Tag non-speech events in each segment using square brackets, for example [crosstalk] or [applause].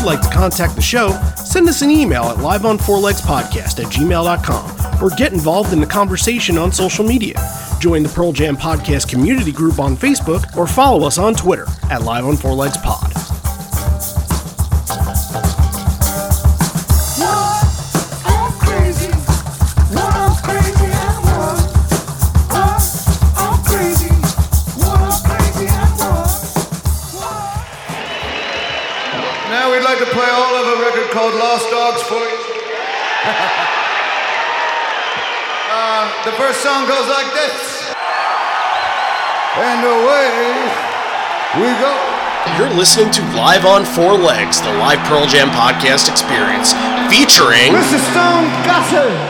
you'd like to contact the show, send us an email at liveonfourlegspodcast at gmail.com or get involved in the conversation on social media. Join the Pearl Jam Podcast community group on Facebook or follow us on Twitter at Live on Four Legs Pod. The first song goes like this. And away we go. You're listening to Live on Four Legs, the live Pearl Jam podcast experience, featuring Mr. Stone Gossard.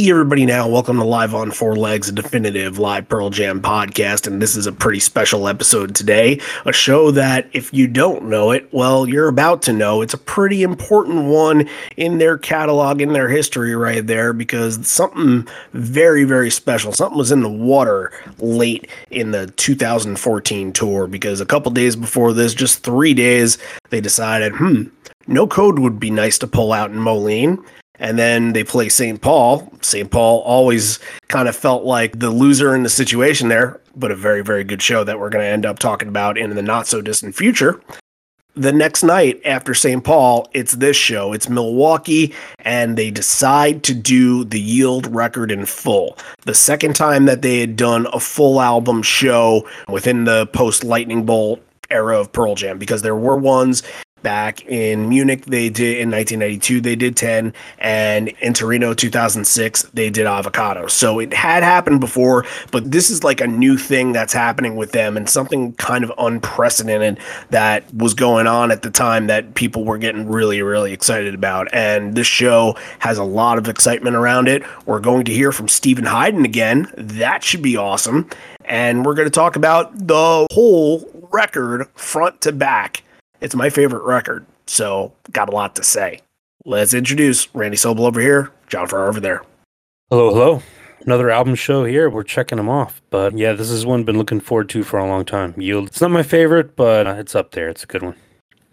Hey, everybody, now welcome to Live on Four Legs, a definitive live Pearl Jam podcast. And this is a pretty special episode today. A show that, if you don't know it, well, you're about to know. It's a pretty important one in their catalog, in their history, right there, because something very, very special, something was in the water late in the 2014 tour. Because a couple days before this, just three days, they decided, hmm, no code would be nice to pull out in Moline and then they play St. Paul. St. Paul always kind of felt like the loser in the situation there, but a very, very good show that we're going to end up talking about in the not so distant future. The next night after St. Paul, it's this show. It's Milwaukee, and they decide to do the Yield record in full. The second time that they had done a full album show within the post Lightning Bolt era of Pearl Jam, because there were ones back in Munich. They did in 1992 they did 10 and in Torino 2006 they did avocado. So it had happened before but this is like a new thing that's happening with them and something kind of unprecedented that was going on at the time that people were getting really really excited about. And this show has a lot of excitement around it. We're going to hear from Steven Hyden again. That should be awesome. And we're going to talk about the whole record front to back it's my favorite record, so got a lot to say. Let's introduce Randy Sobel over here, John Farrar over there. Hello, hello. Another album show here. We're checking them off. But yeah, this is one I've been looking forward to for a long time. Yield. It's not my favorite, but uh, it's up there. It's a good one.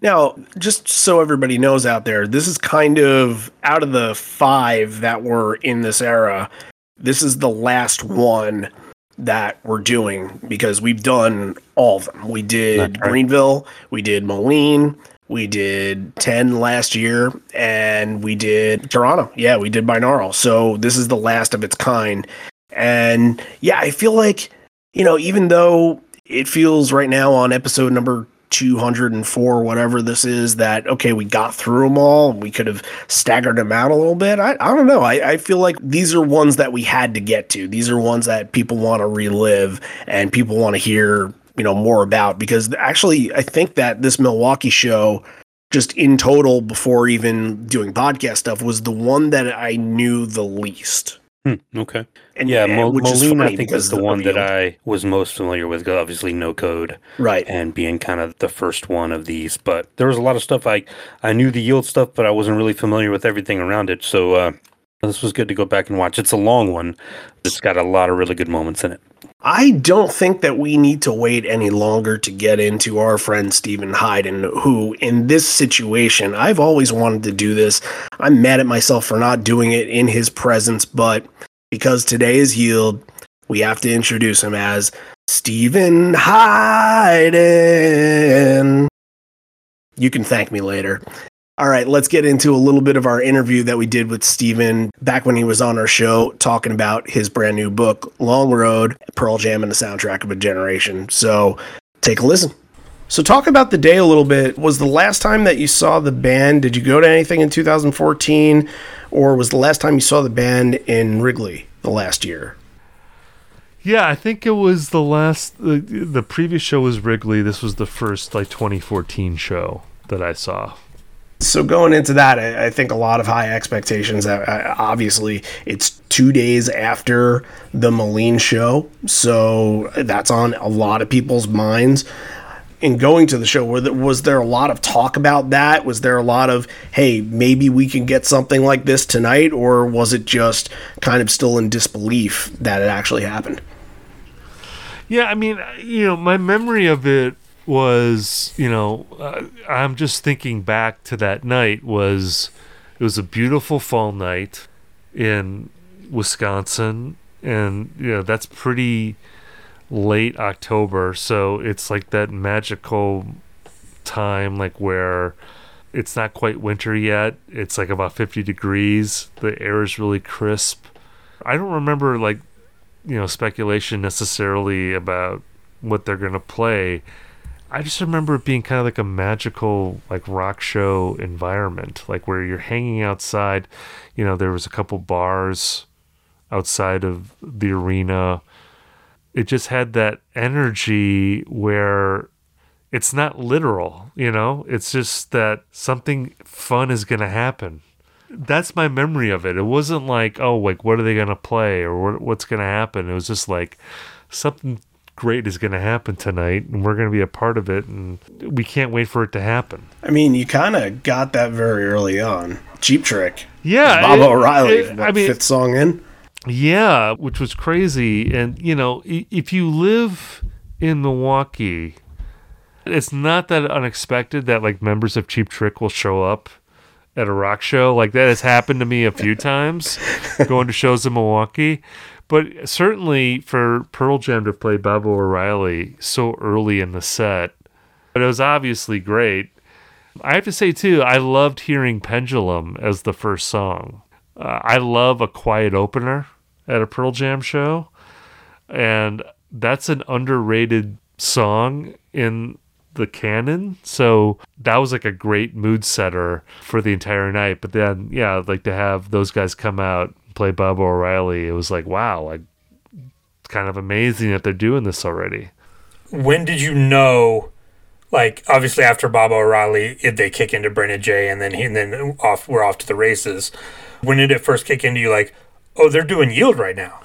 Now, just so everybody knows out there, this is kind of out of the five that were in this era. This is the last one that we're doing because we've done all of them. We did right. Greenville, we did Moline, we did 10 last year, and we did Toronto. Yeah, we did Binaural. So this is the last of its kind. And yeah, I feel like, you know, even though it feels right now on episode number 204 whatever this is that okay we got through them all we could have staggered them out a little bit. I, I don't know. I, I feel like these are ones that we had to get to. These are ones that people want to relive and people want to hear you know more about because actually i think that this milwaukee show just in total before even doing podcast stuff was the one that i knew the least Hmm, okay. and yeah, Mo- Moline, I think, is the of one that. I was most familiar with. Obviously, no code right and being kind of the first one of these. But there was a lot of stuff I I knew the yield stuff, but I wasn't really familiar with everything around it. So uh, this was good to go back and watch. It's a long one. It's got a lot of really good moments in it. I don't think that we need to wait any longer to get into our friend Steven Hyden, who, in this situation, I've always wanted to do this. I'm mad at myself for not doing it in his presence, but because today is Yield, we have to introduce him as Stephen Hayden. You can thank me later. All right, let's get into a little bit of our interview that we did with Steven back when he was on our show talking about his brand new book, Long Road Pearl Jam and the Soundtrack of a Generation. So take a listen. So, talk about the day a little bit. Was the last time that you saw the band? Did you go to anything in 2014, or was the last time you saw the band in Wrigley the last year? Yeah, I think it was the last. The, the previous show was Wrigley. This was the first like 2014 show that I saw. So going into that, I, I think a lot of high expectations. Uh, uh, obviously, it's two days after the Moline show, so that's on a lot of people's minds. In going to the show, was there a lot of talk about that? Was there a lot of, hey, maybe we can get something like this tonight, or was it just kind of still in disbelief that it actually happened? Yeah, I mean, you know, my memory of it was, you know, uh, I'm just thinking back to that night was it was a beautiful fall night in Wisconsin and you know, that's pretty late October, so it's like that magical time like where it's not quite winter yet. It's like about 50 degrees. The air is really crisp. I don't remember like you know speculation necessarily about what they're going to play I just remember it being kind of like a magical like rock show environment, like where you're hanging outside. You know, there was a couple bars outside of the arena. It just had that energy where it's not literal, you know? It's just that something fun is going to happen. That's my memory of it. It wasn't like, oh, like what are they going to play or what's going to happen? It was just like something great is going to happen tonight and we're going to be a part of it and we can't wait for it to happen. I mean, you kind of got that very early on. Cheap Trick. Yeah. Baba O'Riley, it, what, I mean, fifth song in. Yeah, which was crazy. And, you know, if you live in Milwaukee, it's not that unexpected that like members of Cheap Trick will show up at a rock show. Like that has happened to me a few times going to shows in Milwaukee. But certainly for Pearl Jam to play Baba O'Riley so early in the set, but it was obviously great. I have to say too, I loved hearing Pendulum as the first song. Uh, I love a quiet opener at a Pearl Jam show, and that's an underrated song in the canon. So that was like a great mood setter for the entire night. But then, yeah, like to have those guys come out play Baba O'Riley, it was like, wow, like kind of amazing that they're doing this already. When did you know? Like obviously after Baba O'Riley, if they kick into Brain of J, and then he, and then off we're off to the races. When did it first kick into you? Like, oh, they're doing Yield right now.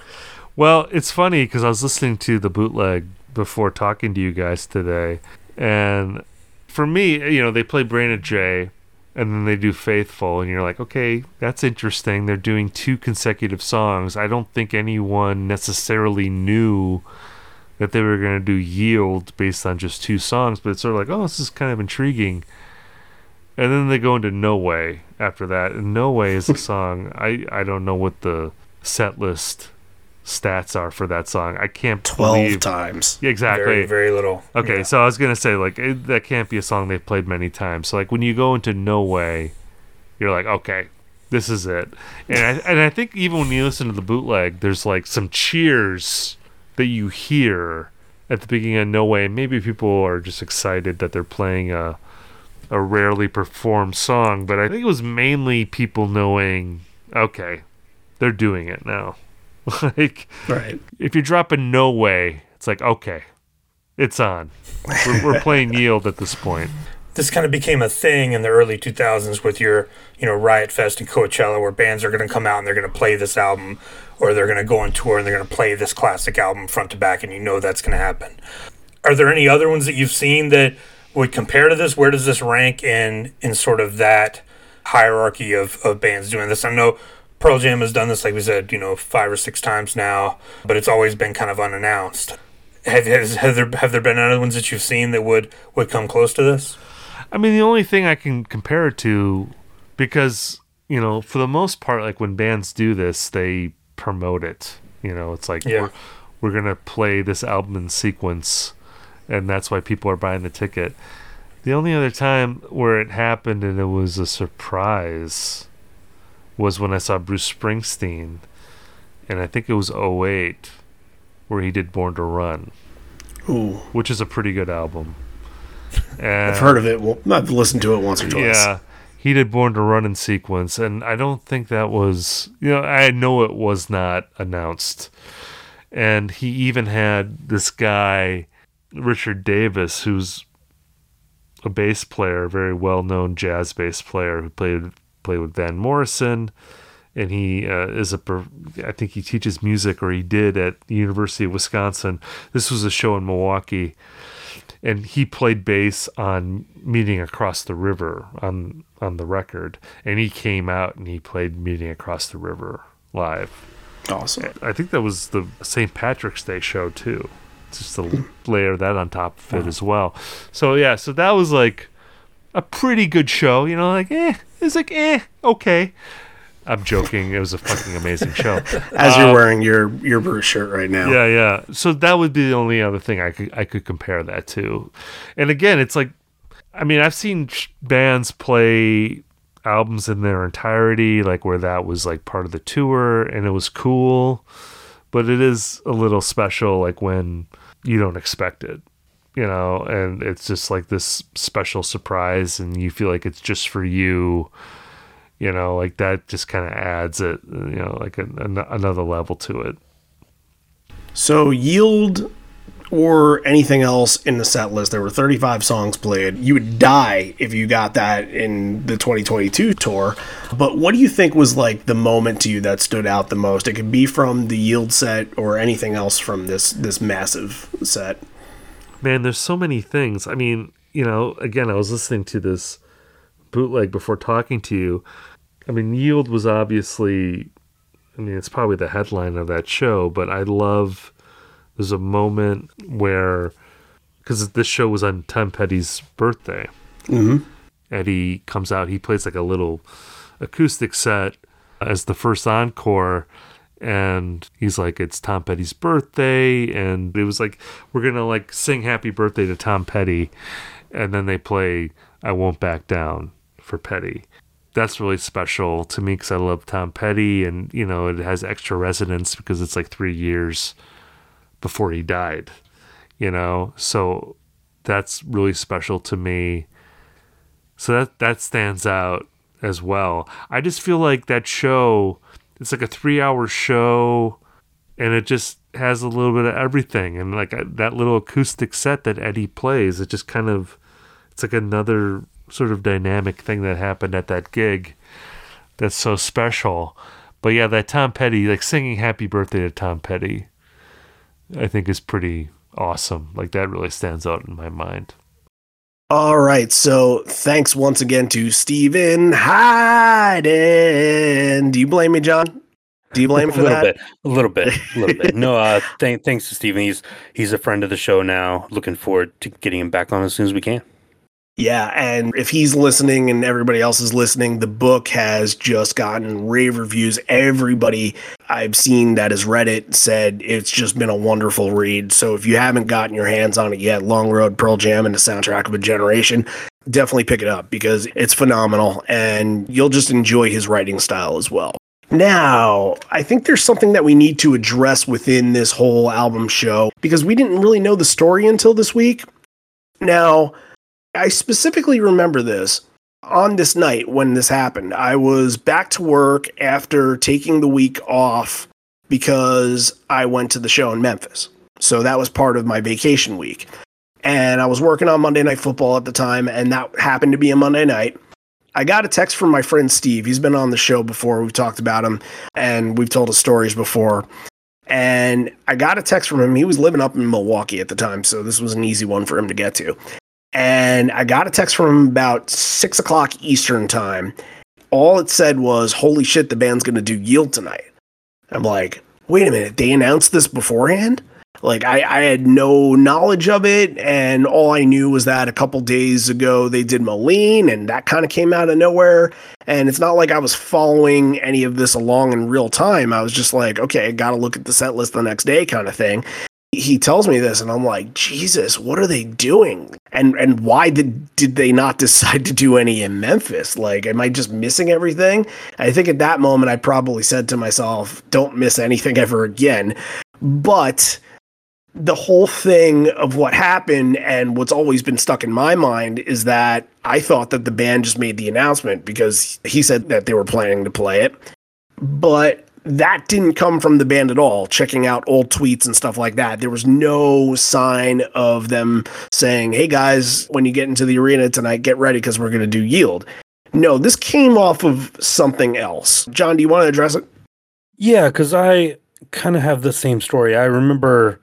Well, it's funny because I was listening to the bootleg before talking to you guys today, and for me, you know, they play Brain J, and then they do Faithful, and you're like, okay, that's interesting. They're doing two consecutive songs. I don't think anyone necessarily knew that they were going to do Yield based on just two songs, but it's sort of like, oh, this is kind of intriguing. And then they go into No Way after that, and No Way is a [laughs] song. I I don't know what the set list stats are for that song. I can't 12 believe, times. Exactly. Very, very little. Okay, yeah. so I was going to say like it, that can't be a song they've played many times. So like when you go into No Way, you're like, okay, this is it. And I, and I think even when you listen to the bootleg, there's like some cheers that you hear at the beginning of No Way. Maybe people are just excited that they're playing a a rarely performed song, but I think it was mainly people knowing, okay, they're doing it now. [laughs] like, right. if you drop a no way, it's like, okay, it's on. We're, we're playing [laughs] yield at this point. This kind of became a thing in the early 2000s with your, you know, Riot Fest and Coachella, where bands are going to come out and they're going to play this album, or they're going to go on tour and they're going to play this classic album front to back, and you know that's going to happen. Are there any other ones that you've seen that would compare to this? Where does this rank in in sort of that hierarchy of, of bands doing this? I know Pearl Jam has done this, like we said, you know, five or six times now, but it's always been kind of unannounced. Have, has, have there have there been other ones that you've seen that would would come close to this? I mean, the only thing I can compare it to, because you know, for the most part, like when bands do this, they promote it. You know, it's like yeah. we're we're gonna play this album in sequence, and that's why people are buying the ticket. The only other time where it happened and it was a surprise was when I saw Bruce Springsteen, and I think it was 08, where he did Born to Run, Ooh, which is a pretty good album. [laughs] And I've heard of it. Well, I've listened to it once or twice. Yeah, he did Born to Run in sequence, and I don't think that was, you know, I know it was not announced. And he even had this guy, Richard Davis, who's a bass player, a very well known jazz bass player who played played with Van Morrison. And he uh, is a, I think he teaches music, or he did at the University of Wisconsin. This was a show in Milwaukee and he played bass on meeting across the river on on the record and he came out and he played meeting across the river live Awesome. i think that was the st patrick's day show too just to layer that on top of it as well so yeah so that was like a pretty good show you know like eh it's like eh okay i'm joking it was a fucking amazing show [laughs] As you're wearing your your Bruce shirt right now. yeah, yeah. So that would be the only other thing I could I could compare that to. And again, it's like, I mean, I've seen sh- bands play albums in their entirety, like where that was like part of the tour, and it was cool. But it is a little special, like when you don't expect it, you know, and it's just like this special surprise, and you feel like it's just for you. You know, like that just kind of adds it, you know, like an, an, another level to it. So yield or anything else in the set list. There were 35 songs played. You would die if you got that in the 2022 tour. But what do you think was like the moment to you that stood out the most? It could be from the yield set or anything else from this this massive set. Man, there's so many things. I mean, you know, again, I was listening to this bootleg before talking to you. I mean, Yield was obviously, I mean, it's probably the headline of that show, but I love, there's a moment where, because this show was on Tom Petty's birthday. Mm-hmm. Eddie comes out, he plays like a little acoustic set as the first encore. And he's like, it's Tom Petty's birthday. And it was like, we're to like sing happy birthday to Tom Petty. And then they play I Won't Back Down for Petty. That's really special to me because I love Tom Petty. And, you know, it has extra resonance because it's like three years before he died, you know? So that's really special to me. So that that stands out as well. I just feel like that show it's like a 3-hour show and it just has a little bit of everything and like that little acoustic set that Eddie plays it just kind of it's like another sort of dynamic thing that happened at that gig that's so special. But yeah, that Tom Petty like singing happy birthday to Tom Petty I think is pretty awesome. Like that really stands out in my mind. All right, so thanks once again to Steven Hyden. Do you blame me, John? Do you blame me [laughs] a for little that? bit, a little bit, a little bit. No, [laughs] uh, th- thanks to Steven. He's he's a friend of the show now. Looking forward to getting him back on as soon as we can. Yeah, and if he's listening and everybody else is listening, the book has just gotten rave reviews. Everybody I've seen that has read it said it's just been a wonderful read. So if you haven't gotten your hands on it yet, Long Road Pearl Jam and the soundtrack of a generation, definitely pick it up because it's phenomenal and you'll just enjoy his writing style as well. Now, I think there's something that we need to address within this whole album show because we didn't really know the story until this week. Now, I specifically remember this on this night when this happened. I was back to work after taking the week off because I went to the show in Memphis. So that was part of my vacation week. And I was working on Monday Night Football at the time, and that happened to be a Monday night. I got a text from my friend Steve. He's been on the show before. We've talked about him and we've told his stories before. And I got a text from him. He was living up in Milwaukee at the time, so this was an easy one for him to get to and I got a text from about six o'clock Eastern time. All it said was, "Holy shit, the band's gonna do Yield tonight." I'm like, "Wait a minute, they announced this beforehand?" Like I, I had no knowledge of it, and all I knew was that a couple days ago they did Moline, and that kind of came out of nowhere. And it's not like I was following any of this along in real time. I was just like, okay, I got to look at the set list the next day, kind of thing. He tells me this and I'm like, Jesus, what are they doing? And and why did did they not [laughs] decide to do any in Memphis? Like, am I just missing everything? I think at that moment I probably said to myself, don't miss anything ever again. But the whole thing of what happened and what's always been stuck in my mind is that I thought that the band just made the announcement because he said that they were planning to play it. But that didn't come from the band at all. Checking out old tweets and stuff like that, there was no sign of them saying, "Hey guys, when you get into the arena tonight, get ready because we're going to do Yield." No, this came off of something else. John, do you want to address it? Yeah, because I kind of have the same story. I remember,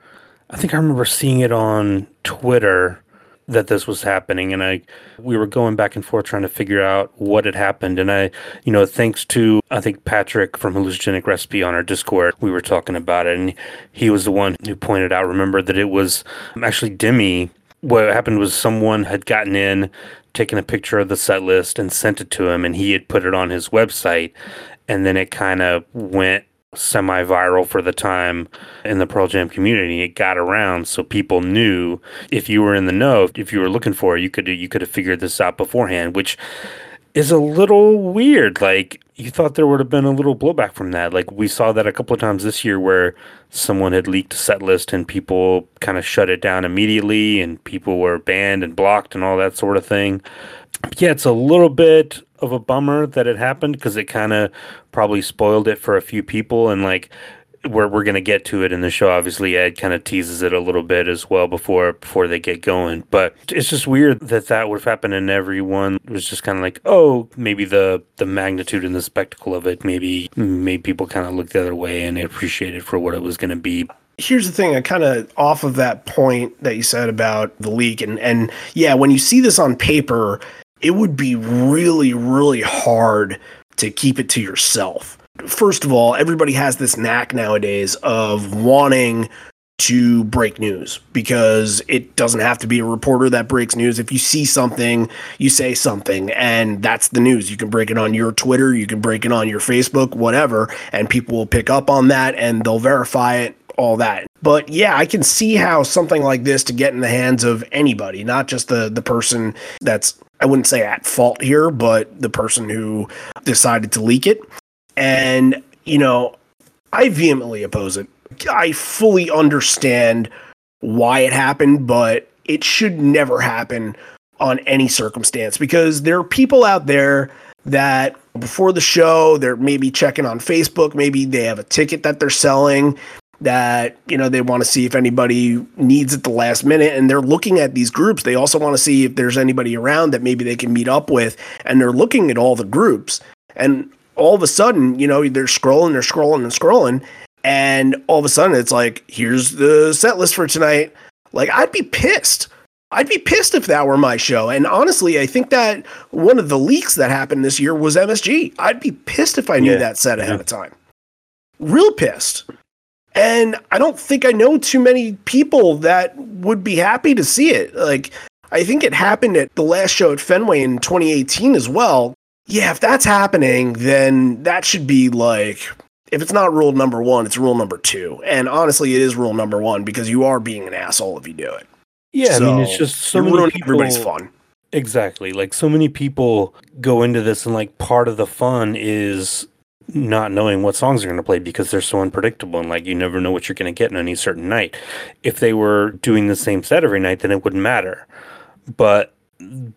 I think I remember seeing it on Twitter that this was happening and I we were going back and forth trying to figure out what had happened and I you know thanks to I think Patrick from hallucinogenic recipe on our discord we were talking about it and he was the one who pointed out remember that it was actually Demi. What happened was someone had gotten in taken a picture of the set list and sent it to him and he had put it on his website and then it kind of went semi viral for the time in the Pearl Jam community. It got around so people knew if you were in the know, if you were looking for it, you could you could have figured this out beforehand, which is a little weird. Like you thought there would have been a little blowback from that. Like we saw that a couple of times this year where someone had leaked a set list and people kind of shut it down immediately and people were banned and blocked and all that sort of thing. But yeah, it's a little bit of a bummer that it happened because it kind of probably spoiled it for a few people and like we're we're gonna get to it in the show. Obviously, Ed kind of teases it a little bit as well before before they get going. But it's just weird that that would have happened, and everyone was just kind of like, oh, maybe the the magnitude and the spectacle of it maybe made people kind of look the other way and appreciate it for what it was gonna be. Here's the thing, I kind of off of that point that you said about the leak, and and yeah, when you see this on paper, it would be really really hard to keep it to yourself first of all, everybody has this knack nowadays of wanting to break news because it doesn't have to be a reporter that breaks news. If you see something, you say something, and that's the news. You can break it on your Twitter, you can break it on your Facebook, whatever, and people will pick up on that and they'll verify it, all that. But yeah, I can see how something like this to get in the hands of anybody, not just the the person that's I wouldn't say at fault here, but the person who decided to leak it and, you know, I vehemently oppose it. I fully understand why it happened, but it should never happen on any circumstance because there are people out there that before the show they're maybe checking on Facebook, maybe they have a ticket that they're selling that you know they want to see if anybody needs it the last minute and they're looking at these groups they also want to see if there's anybody around that maybe they can meet up with and they're looking at all the groups and all of a sudden, you know, they're scrolling, they're scrolling and scrolling, and all of a sudden it's like, here's the set list for tonight. Like, I'd be pissed. I'd be pissed if that were my show. And honestly, I think that one of the leaks that happened this year was MSG. I'd be pissed if I knew yeah. that set ahead yeah. of time. Real pissed. And I don't think I know too many people that would be happy to see it. Like, I think it happened at the last show at Fenway in 2018 as well yeah, if that's happening, then that should be like if it's not rule number one, it's rule number two. And honestly, it is rule number one because you are being an asshole if you do it. Yeah, so, I mean, it's just so many people, everybody's fun. Exactly. Like so many people go into this, and like part of the fun is not knowing what songs are going to play because they're so unpredictable and like you never know what you're going to get on any certain night. If they were doing the same set every night, then it wouldn't matter. But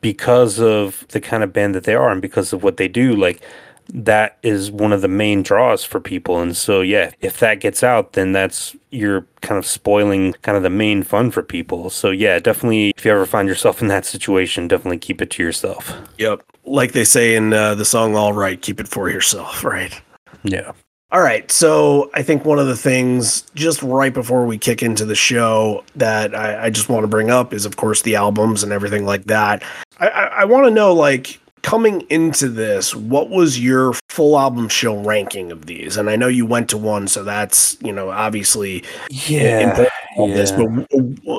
because of the kind of band that they are and because of what they do, like that is one of the main draws for people. And so, yeah, if that gets out, then that's you're kind of spoiling kind of the main fun for people. So, yeah, definitely, if you ever find yourself in that situation, definitely keep it to yourself. Yep. Like they say in uh, the song All Right, keep it for yourself, [laughs] right? Yeah. All right. So I think one of the things just right before we kick into the show that I, I just want to bring up is, of course, the albums and everything like that. I, I, I want to know, like, coming into this, what was your full album show ranking of these? And I know you went to one, so that's, you know, obviously yeah, yeah. this. But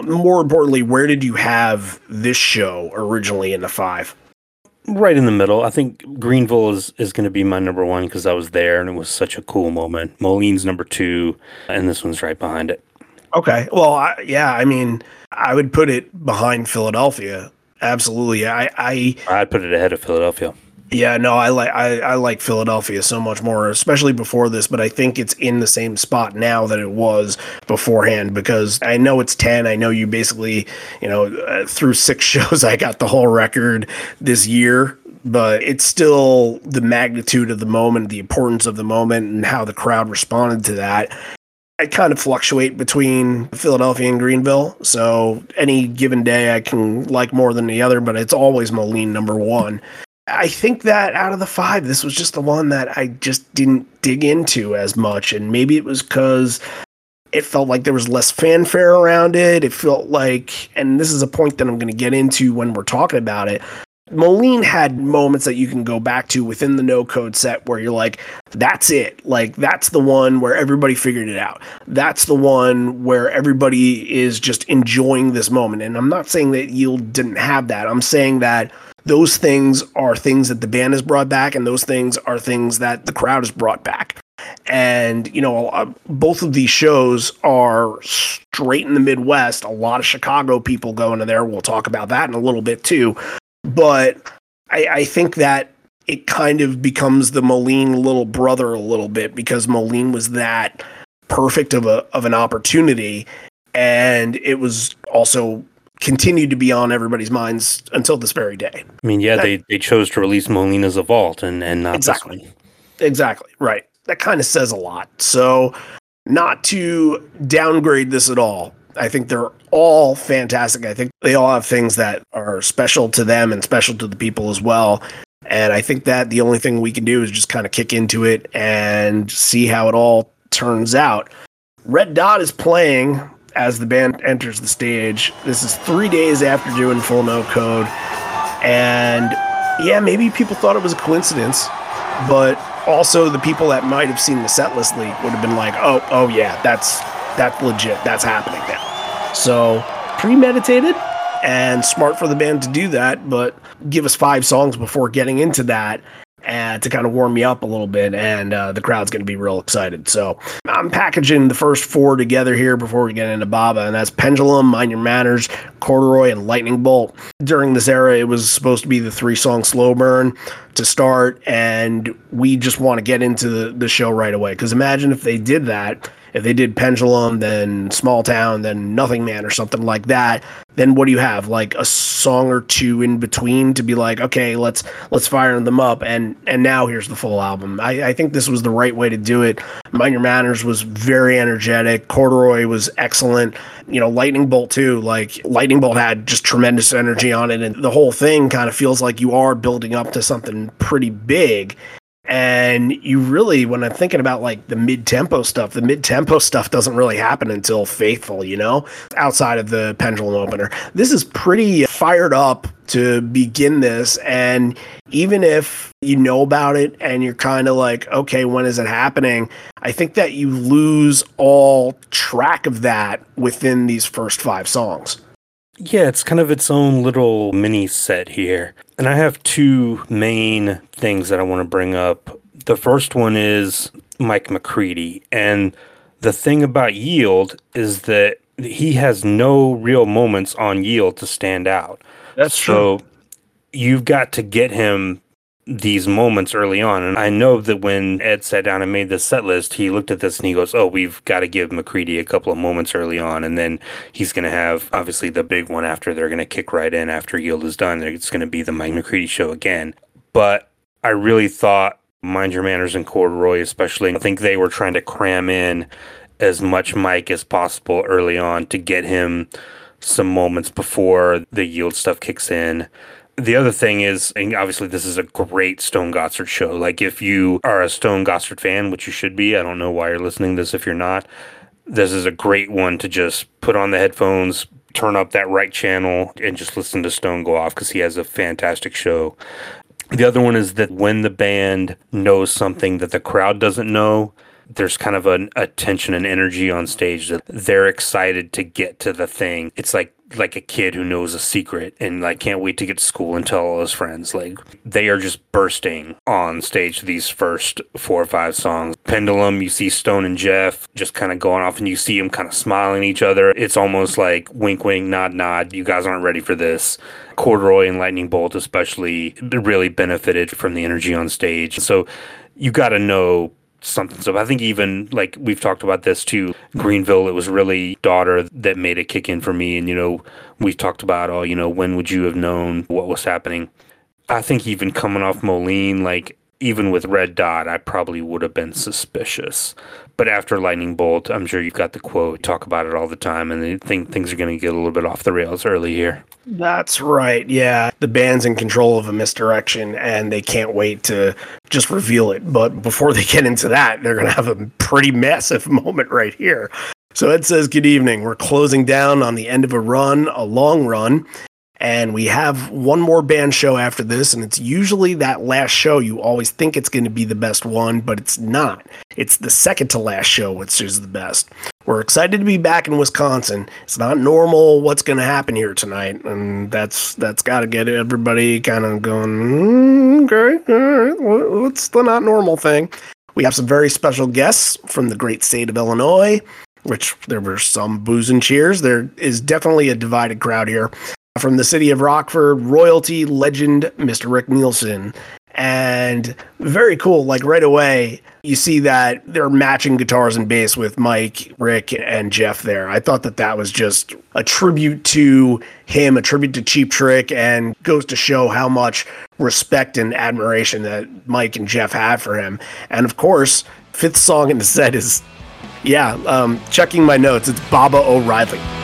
more importantly, where did you have this show originally in the five? Right in the middle. I think Greenville is, is going to be my number one because I was there and it was such a cool moment. Moline's number two, and this one's right behind it. Okay. Well, I, yeah, I mean, I would put it behind Philadelphia. Absolutely. I, I I'd put it ahead of Philadelphia. Yeah, no, I like I, I like Philadelphia so much more, especially before this, but I think it's in the same spot now that it was beforehand because I know it's 10. I know you basically, you know, uh, through six [laughs] shows I got the whole record this year, but it's still the magnitude of the moment, the importance of the moment and how the crowd responded to that. I kind of fluctuate between Philadelphia and Greenville. So any given day I can like more than the other, but it's always Moline number one. I think that out of the five, this was just the one that I just didn't dig into as much. And maybe it was because it felt like there was less fanfare around it. It felt like, and this is a point that I'm going to get into when we're talking about it. Moline had moments that you can go back to within the no code set where you're like, that's it. Like, that's the one where everybody figured it out. That's the one where everybody is just enjoying this moment. And I'm not saying that Yield didn't have that. I'm saying that those things are things that the band has brought back, and those things are things that the crowd has brought back. And, you know, uh, both of these shows are straight in the Midwest. A lot of Chicago people go to there. We'll talk about that in a little bit too. But I, I think that it kind of becomes the Moline little brother a little bit because Moline was that perfect of a of an opportunity, and it was also continued to be on everybody's minds until this very day. I mean, yeah, they, they chose to release Moline as a vault and, and not Exactly. Exactly. Right. That kind of says a lot. So, not to downgrade this at all. I think they're all fantastic. I think they all have things that are special to them and special to the people as well. And I think that the only thing we can do is just kind of kick into it and see how it all turns out. Red Dot is playing as the band enters the stage. This is three days after doing full no code. And yeah, maybe people thought it was a coincidence, but also the people that might have seen the set list leak would have been like, oh, oh yeah, that's that's legit. That's happening now. So premeditated and smart for the band to do that, but give us five songs before getting into that and to kind of warm me up a little bit, and uh, the crowd's going to be real excited. So I'm packaging the first four together here before we get into Baba, and that's Pendulum, Mind Your Manners, Corduroy, and Lightning Bolt. During this era, it was supposed to be the three song slow burn to start, and we just want to get into the, the show right away. Because imagine if they did that. If they did Pendulum, then Small Town, then Nothing Man, or something like that, then what do you have? Like a song or two in between to be like, okay, let's let's fire them up, and and now here's the full album. I, I think this was the right way to do it. Mind Your Manners was very energetic. Corduroy was excellent. You know, Lightning Bolt too. Like Lightning Bolt had just tremendous energy on it, and the whole thing kind of feels like you are building up to something pretty big. And you really, when I'm thinking about like the mid tempo stuff, the mid tempo stuff doesn't really happen until Faithful, you know, outside of the pendulum opener. This is pretty fired up to begin this. And even if you know about it and you're kind of like, okay, when is it happening? I think that you lose all track of that within these first five songs. Yeah, it's kind of its own little mini set here. And I have two main things that I want to bring up. The first one is Mike McCready. And the thing about Yield is that he has no real moments on Yield to stand out. That's so you've got to get him these moments early on. And I know that when Ed sat down and made the set list, he looked at this and he goes, Oh, we've got to give McCready a couple of moments early on. And then he's going to have obviously the big one after they're going to kick right in after Yield is done. It's going to be the Mike McCready show again. But I really thought Mind Your Manners and Corduroy, especially, I think they were trying to cram in as much Mike as possible early on to get him some moments before the Yield stuff kicks in the other thing is, and obviously this is a great Stone Gossard show. Like if you are a Stone Gossard fan, which you should be, I don't know why you're listening to this if you're not. This is a great one to just put on the headphones, turn up that right channel, and just listen to Stone go off because he has a fantastic show. The other one is that when the band knows something that the crowd doesn't know, there's kind of an, a tension and energy on stage that they're excited to get to the thing. It's like like a kid who knows a secret and like can't wait to get to school and tell all his friends. Like they are just bursting on stage these first four or five songs. Pendulum, you see Stone and Jeff just kind of going off and you see them kind of smiling at each other. It's almost like wink wink, nod nod. You guys aren't ready for this. Corduroy and Lightning Bolt especially really benefited from the energy on stage. So you got to know something. So I think even like we've talked about this too, Greenville, it was really daughter that made it kick in for me. And, you know, we talked about, oh, you know, when would you have known what was happening? I think even coming off Moline, like even with Red Dot, I probably would have been suspicious. But after Lightning Bolt, I'm sure you've got the quote, talk about it all the time, and they think things are going to get a little bit off the rails early here. That's right. Yeah. The band's in control of a misdirection and they can't wait to just reveal it. But before they get into that, they're going to have a pretty massive [laughs] moment right here. So Ed says, Good evening. We're closing down on the end of a run, a long run. And we have one more band show after this, and it's usually that last show you always think it's going to be the best one, but it's not. It's the second to last show, which is the best. We're excited to be back in Wisconsin. It's not normal what's going to happen here tonight, and that's that's got to get everybody kind of going. Mm, okay, all right, what's the not normal thing? We have some very special guests from the great state of Illinois, which there were some boos and cheers. There is definitely a divided crowd here from the city of Rockford, royalty legend Mr. Rick Nielsen. And very cool. Like right away, you see that they're matching guitars and bass with Mike, Rick, and Jeff there. I thought that that was just a tribute to him, a tribute to Cheap Trick, and goes to show how much respect and admiration that Mike and Jeff have for him. And of course, fifth song in the set is, yeah, um, checking my notes, it's Baba O'Riley.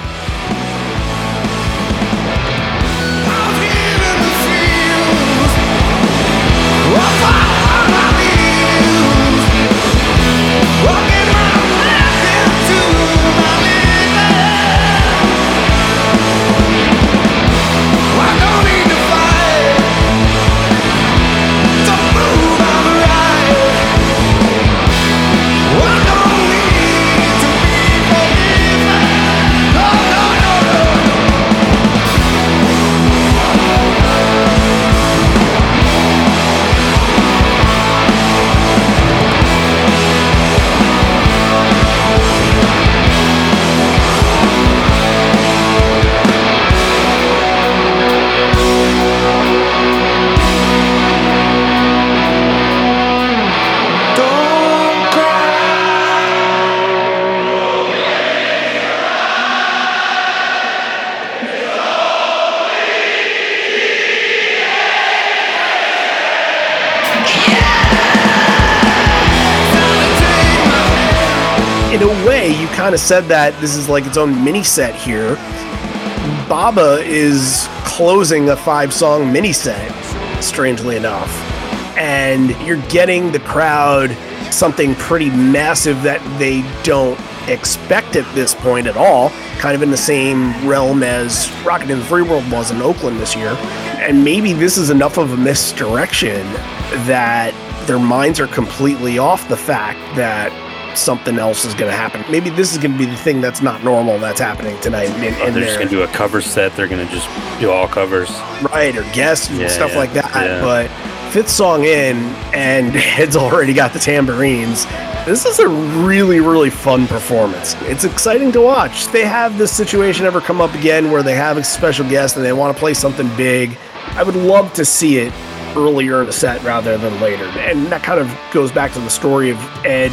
Kind of said that this is like its own mini set here. Baba is closing a five song mini set, strangely enough. And you're getting the crowd something pretty massive that they don't expect at this point at all, kind of in the same realm as Rockin' in the Free World was in Oakland this year. And maybe this is enough of a misdirection that their minds are completely off the fact that something else is going to happen. Maybe this is going to be the thing that's not normal that's happening tonight. In, in they're just going to do a cover set. They're going to just do all covers. right or guests and Yeah, stuff yeah, like that. yeah. But fifth song in, and [laughs] Ed's already got the tambourines. This is a really, really fun performance. It's exciting to watch. They have this situation ever come up again where they have a special guest and they want to play something big. I would love to see it earlier in the set rather than later. And that kind of goes back to the story of Ed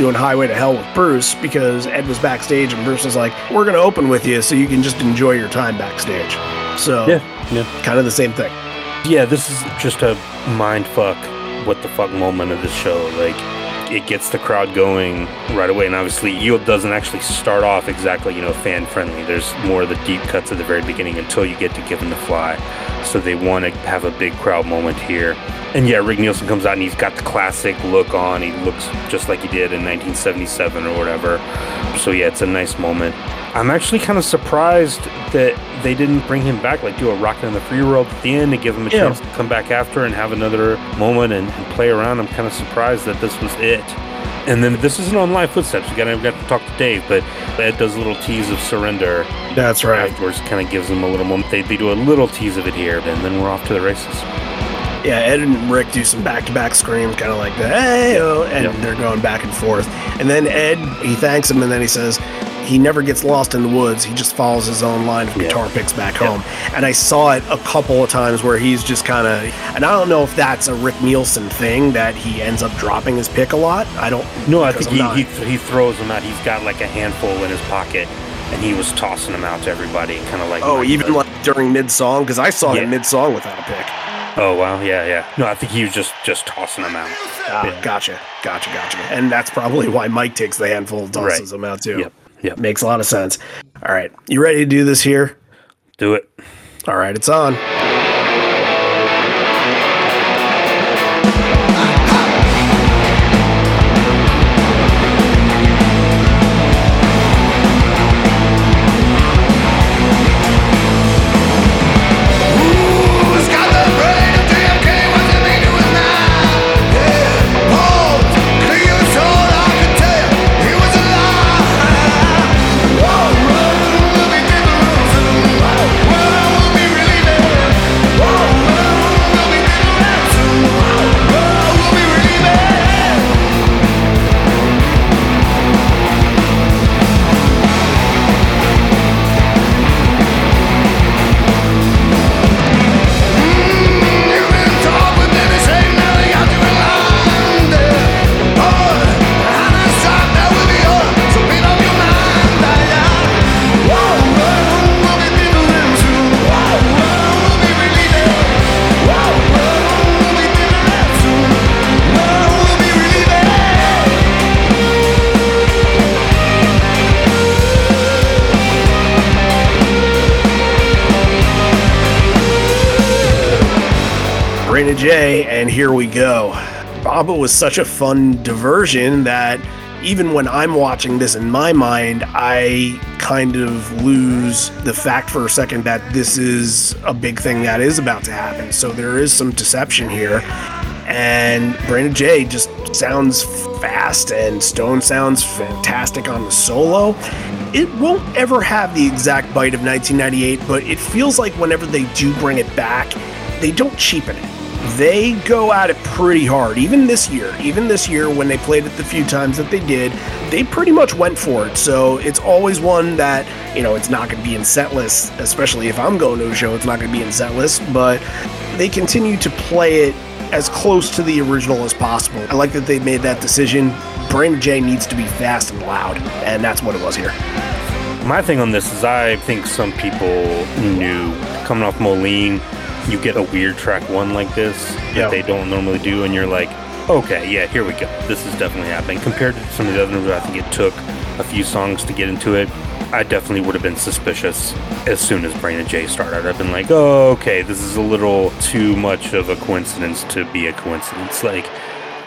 doing Highway to Hell with Bruce because Ed was backstage and Bruce was like, We're going to open with you so you can just enjoy your time backstage. So, yeah. yeah. kind of the same thing. Yeah, this is just a mind fuck, what the fuck moment of this show. Like, it gets the crowd going right away. And obviously, Yield doesn't actually start off exactly, you know, fan friendly. There's more of the deep cuts at the very beginning until you get to Given to Fly. So they want to have a big crowd moment here. And yeah, Rick Nielsen comes out and he's got the classic look on. He looks just like he did in 1977 or whatever. So yeah, it's a nice moment. I'm actually kind of surprised that they didn't bring him back, like do a Rockin' in the Free World at the end to give him a Yeah. chance to come back after and have another moment and, and play around. I'm kind of surprised that this was it. And then this isn't on live footsteps. We gotta we got to talk to Dave, but Ed does a little tease of surrender That's right. afterwards. Kind of gives them a little moment. They, they do a little tease of it here, and then we're off to the races. Yeah, Ed and Rick do some back-to-back screams, kind of like the hey, oh, and Yep. they're going back and forth. And then Ed, he thanks him, and then he says he never gets lost in the woods. He just follows his own line of Yeah. guitar picks back home. And I saw it a couple of times where he's just kind of, and I don't know if that's a Rick Nielsen thing that he ends up dropping his pick a lot. I don't. No, I think he, he he throws them out. He's got like a handful in his pocket, and he was tossing them out to everybody, kind of like. Oh, even does. like during mid-song, because I saw Yeah. him mid-song without a pick. Oh wow, yeah, yeah. No, I think he was just just tossing them out. Ah, Yeah. Gotcha, gotcha, gotcha. And that's probably why Mike takes the handful and tosses Right. them out too. Yep, yep. Makes a lot of sense. All right, you ready to do this here? Do it. All right, it's on. Was such a fun diversion that even when I'm watching this in my mind, I kind of lose the fact for a second that this is a big thing that is about to happen. So there is some deception here. And Brain of J just sounds fast, and Stone sounds fantastic on the solo. It won't ever have the exact bite of 1998, but it feels like whenever they do bring it back, they don't cheapen it. They go at it pretty hard. Even this year, even this year when they played it the few times that they did, they pretty much went for it. So it's always one that, you know, it's not going to be in set especially if I'm going to a show, it's not going to be in set but they continue to play it as close to the original as possible. I like that they made that decision. Brain of J needs to be fast and loud, and that's what it was here. My thing on this is I think some people knew coming off Moline, you get a weird track one like this that they don't normally do, and you're like, okay, yeah, here we go. This is definitely happening. Compared to some of the other movies, I think it took a few songs to get into it. I definitely would have been suspicious as soon as Brain of J started. I've been like, oh, okay, this is a little too much of a coincidence to be a coincidence. [laughs] Like,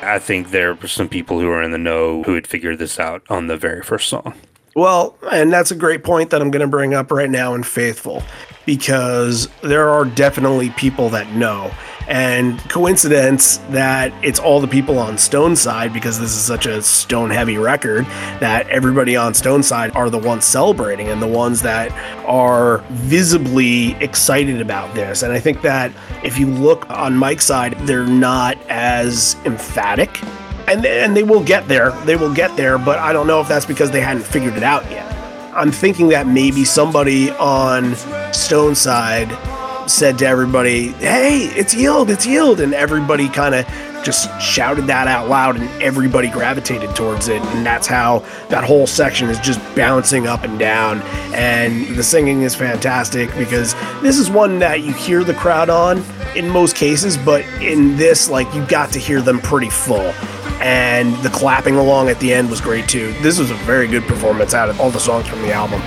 I think there were some people who were in the know who had figured this out on the very first song. Well, and that's a great point that I'm going to bring up right now in Faithful because there are definitely people that know. And coincidence that it's all the people on Stone side because this is such a Stone heavy record that everybody on Stone side are the ones celebrating and the ones that are visibly excited about this. And I think that if you look on Mike's side, they're not as emphatic and and they will get there. They will get there, but I don't know if that's because they hadn't figured it out yet. I'm thinking that maybe somebody on Stone side said to everybody, "Hey, it's yield, it's yield," and everybody kind of just shouted that out loud, and everybody gravitated towards it, and that's how that whole section is just bouncing up and down. And the singing is fantastic because this is one that you hear the crowd on in most cases, but in this, like you got to hear them pretty full and the clapping along at the end was great too. This was a very good performance out of all the songs from the album.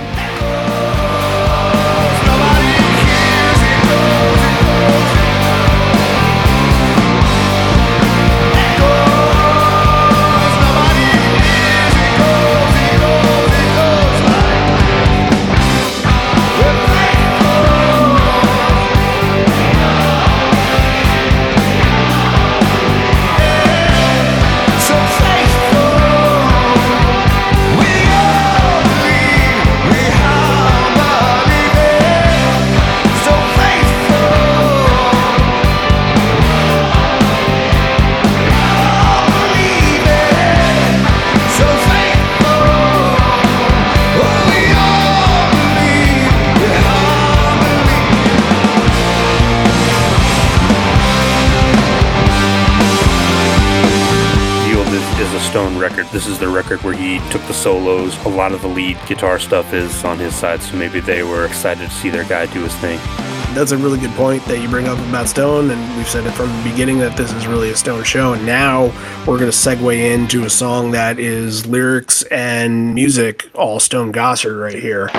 This is the record where he took the solos. A lot of the lead guitar stuff is on his side, so maybe they were excited to see their guy do his thing. That's a really good point that you bring up about Stone, and we've said it from the beginning that this is really a Stone show. And now we're going to segue into a song that is lyrics and music all Stone Gossard right here.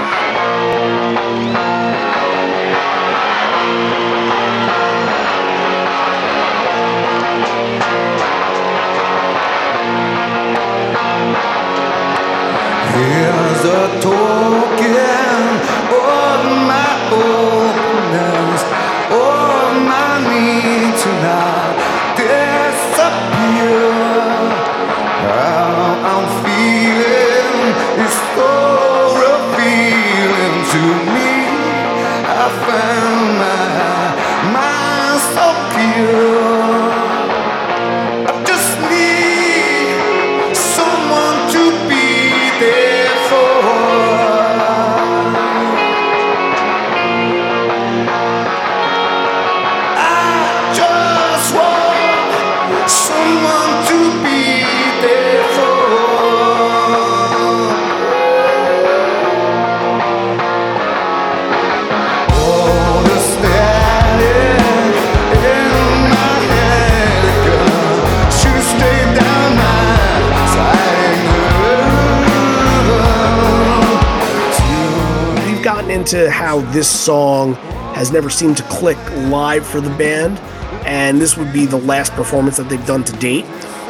Here's a token into how this song has never seemed to click live for the band, and this would be the last performance that they've done to date.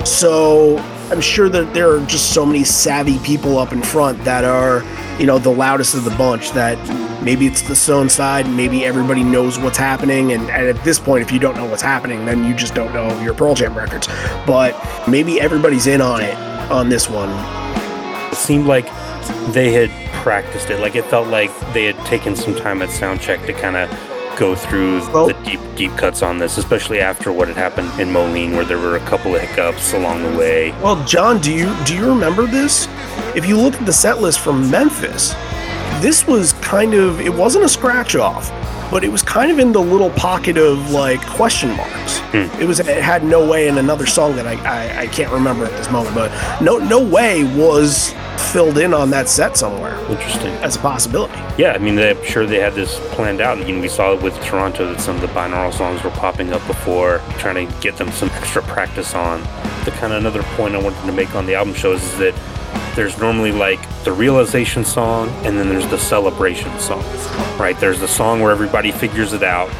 So I'm sure that there are just so many savvy people up in front that are, you know, the loudest of the bunch that maybe it's the Stone side, maybe everybody knows what's happening, and, and at this point, if you don't know what's happening, then you just don't know your Pearl Jam records. But maybe everybody's in on it on this one. It seemed like they had practiced it. Like it felt like they had taken some time at soundcheck to kind of go through Well- the deep, deep cuts on this, especially after what had happened in Moline, where there were a couple of hiccups along the way. Well, John, do you do you remember this? If you look at the set list from Memphis, this was kind of it wasn't a scratch off, but it was kind of in the little pocket of like question marks. Hmm. It was it had no way in another song that I, I I can't remember at this moment, but no no way was filled in on that set somewhere Interesting. as a possibility. Yeah, I mean, I'm sure they had this planned out. You know, we saw it with Toronto that some of the binaural songs were popping up before, trying to get them some [laughs] extra practice on. The kind of another point I wanted to make on the album shows is that there's normally like the realization song and then there's the celebration song, right? There's the song where everybody figures it out.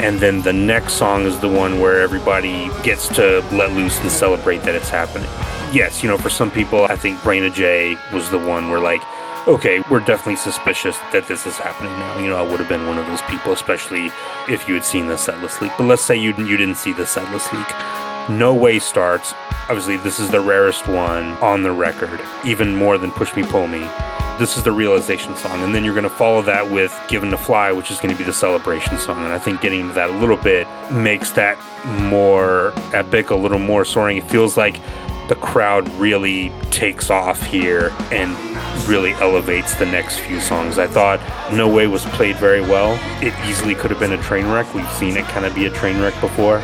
And then the next song is the one where everybody gets to let loose and celebrate that it's happening. Yes, you know, for some people, I think Brain of J was the one where, like, okay, we're definitely suspicious that this is happening now. You know, I would have been one of those people, especially if you had seen the setlist leak. But let's say you you didn't see the setlist leak. No Way starts. Obviously, this is the rarest one on the record, even more than Push Me Pull Me. This is the realization song, and then you're going to follow that with Given to Fly, which is going to be the celebration song. And I think getting into that a little bit makes that more epic, a little more soaring. It feels like the crowd really takes off here and really elevates the next few songs. I thought No Way was played very well. It easily could have been a train wreck. We've seen it kind of be a train wreck before,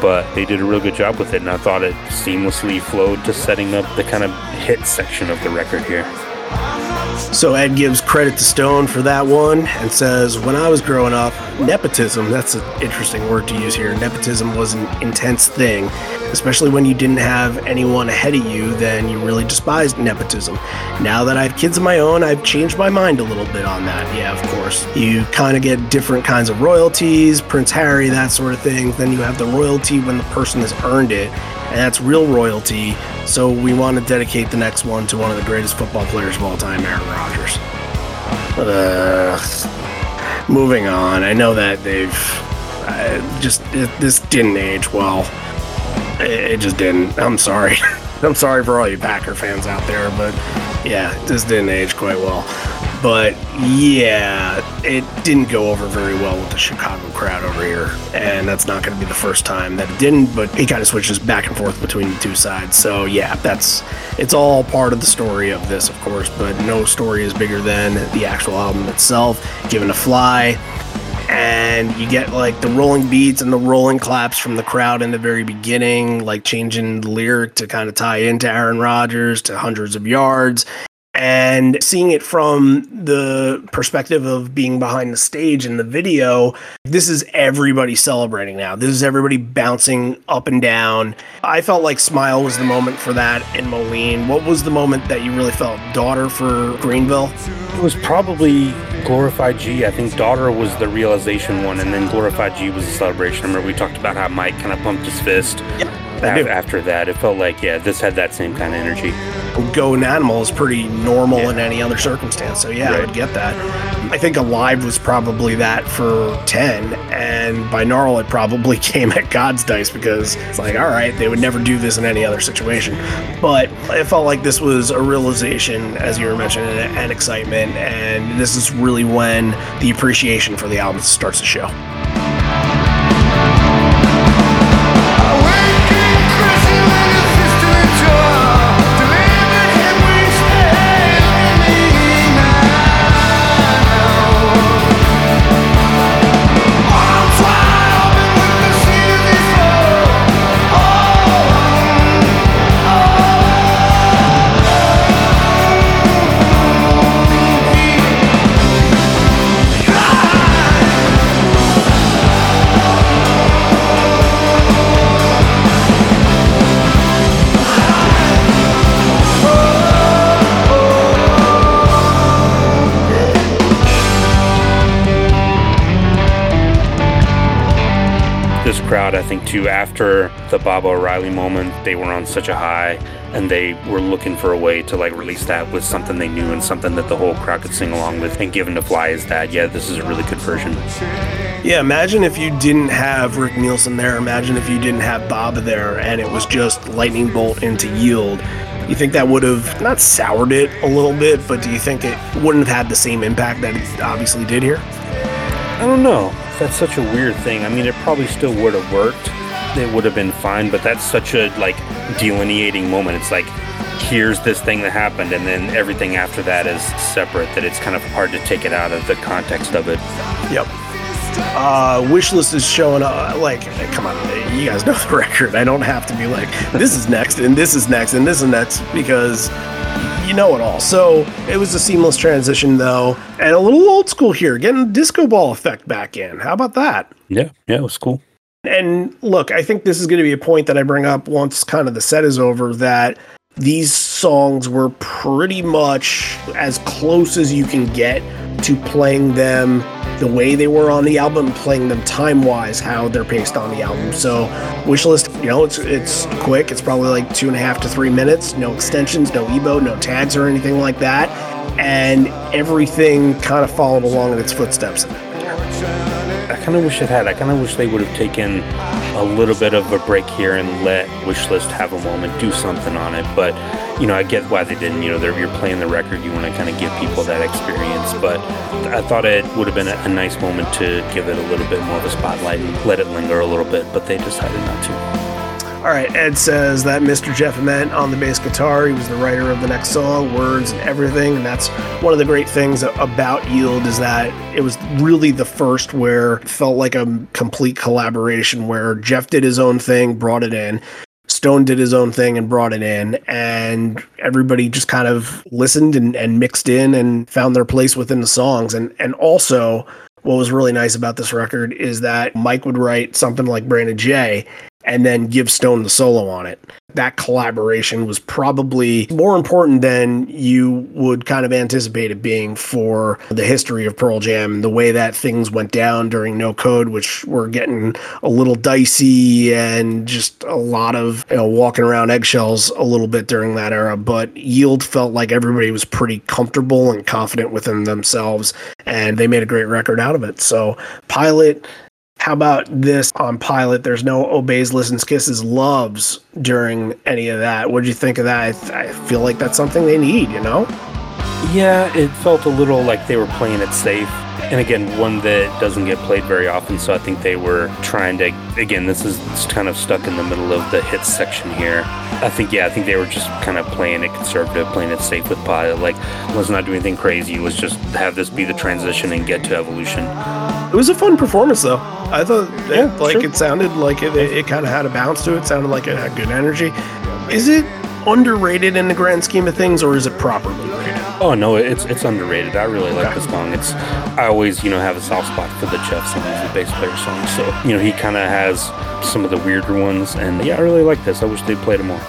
but they did a real good job with it, and I thought it seamlessly flowed to setting up the kind of hit section of the record here. So Ed gives credit to Stone for that one and says, When I was growing up, nepotism, that's an interesting word to use here, nepotism was an intense thing, especially when you didn't have anyone ahead of you, then you really despised nepotism. Now that I have kids of my own, I've changed my mind a little bit on that. Yeah, of course. You kind of get different kinds of royalties, Prince Harry, that sort of thing. Then you have the royalty when the person has earned it, and that's real royalty. So we want to dedicate the next one to one of the greatest football players of all time, Aaron Rodgers. Uh, moving on. I know that they've uh, just it, this didn't age well. It, it just didn't. I'm sorry. [laughs] I'm sorry for all you Packer fans out there, but yeah, this didn't age quite well. But yeah, it didn't go over very well with the Chicago crowd over here, and that's not going to be the first time that it didn't. But he kind of switches back and forth between the two sides. So yeah, that's it's all part of the story of this, of course. But no story is bigger than the actual album itself. Given a fly, and you get like the rolling beats and the rolling claps from the crowd in the very beginning, like changing the lyric to kind of tie into Aaron Rodgers to hundreds of yards. And seeing it from the perspective of being behind the stage in the video, this is everybody celebrating now. This is everybody bouncing up and down. I felt like Smile was the moment for that in Moline. What was the moment that you really felt? Daughter for Greenville? It was probably Glorified G. I think Daughter was the realization one, and then Glorified G was the celebration. I Remember, we talked about how Mike kind of pumped his fist. I do. Af- After that, it felt like, yeah, this had that same kind of energy. Going Animal is pretty normal in any other circumstance. So yeah, I would get that. I think Alive was probably that for 10, and Binaural it probably [laughs] came at God's dice because it's like, all right, they would never do this in any other situation. But it felt like this was a realization, as you were mentioning, and excitement, and this is really when the appreciation for the album starts to show. Crowd, I think, too, after the Baba O'Riley moment, they were on such a high, and they were looking for a way to like release that with something they knew and something that the whole crowd could sing along with. And given to Fly is that, yeah, this is a really good version. Yeah, imagine if you didn't have Rick Nielsen there. Imagine if you didn't have Bob there and it was just lightning bolt into yield. You think that would have not soured it a little bit, but do you think it wouldn't have had the same impact that it obviously did here? I don't know. That's such a weird thing. I mean, it probably still would have worked. It would have been fine, but that's such a like delineating moment. It's like here's this thing that happened, and then everything after that is separate. That it's kind of hard to take it out of the context of it. Yep. Uh, Wishlist is showing up. Like, come on, you guys know the [laughs] record. I don't have to be like, this is next, and this is next, and this is next, because you know it all. So it was a seamless transition, though, and a little old school here, getting disco ball effect back in. How about that? Yeah, yeah, it was cool. And look, I think this is going to be a point that I bring up once kind of the set is over that these songs were pretty much as close as you can get to playing them the way they were on the album, playing them time wise, how they're paced on the album. So, Wishlist, you know, it's it's quick. It's probably like two and a half to three minutes. No extensions, no EBow, no tags or anything like that. And everything kind of followed along in its footsteps. I kind of wish it had. I kind of wish they would have taken a little bit of a break here and let Wishlist have a moment, do something on it. But you know, I get why they didn't. You know, you're playing the record, you want to kind of give people that experience. But I thought it would have been a, a nice moment to give it a little bit more of a spotlight and let it linger a little bit. But they decided not to. All right, Ed says that Mr. Jeff Ament on the bass guitar, he was the writer of the next song, words and everything, and that's one of the great things about Yield is that it was really the first where it felt like a complete collaboration where Jeff did his own thing, brought it in. Stone did his own thing and brought it in, and everybody just kind of listened and, and mixed in and found their place within the songs. And and also, what was really nice about this record is that Mike would write something like Brain of J and then give Stone the solo on it. That collaboration was probably more important than you would kind of anticipate it being for the history of Pearl Jam the way that things went down during No Code, which were getting a little dicey and just a lot of you know walking around eggshells a little bit during that era. But Yield felt like everybody was pretty comfortable and confident within themselves, and they made a great record out of it. So Pilot how about this on Pilot? There's no obeys, listens, kisses, loves during any of that. What did you think of that? I, th- I feel like that's something they need, you know? Yeah, it felt a little like they were playing it safe. And again, one that doesn't get played very often, so I think they were trying to. Again, this is it's kind of stuck in the middle of the hits section here. I think, yeah, I think they were just kind of playing it conservative, playing it safe with Pilot. Like, let's not do anything crazy. Let's just have this be the transition and get to Evolution. It was a fun performance, though. I thought, it, like, sure. it sounded like it, it, kind of had a bounce to it. Sounded like it had good energy. Is it underrated in the grand scheme of things, or is it properly rated? Oh no, it's it's underrated. I really like the song. It's I always you know have a soft spot for the Jeff songs, the bass player songs. So you know he kind of has some of the weirder ones, and yeah, I really like this. I wish they played it more.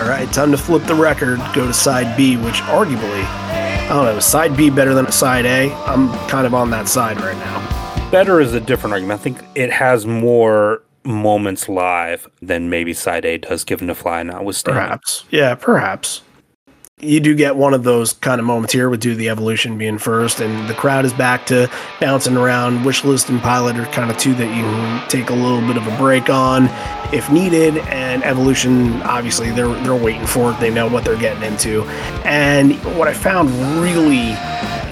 All right, time to flip the record. Go to side B, which arguably, I don't know, side B better than side A? I'm kind of on that side right now. Better is a different argument. I think it has more moments live than maybe side A does, given to fly notwithstanding. Perhaps. Yeah, perhaps. You do get one of those kind of moments here with Do the Evolution being first, and the crowd is back to bouncing around. Wishlist and Pilot are kind of two that you can take a little bit of a break on if needed. And Evolution, obviously, they're they're waiting for it. They know what they're getting into. And what I found really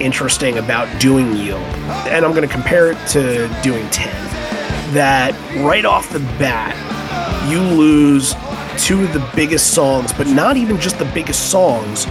interesting about doing Yield, and I'm going to compare it to doing 10, that right off the bat, you lose two of the biggest songs, but not even just the biggest songs.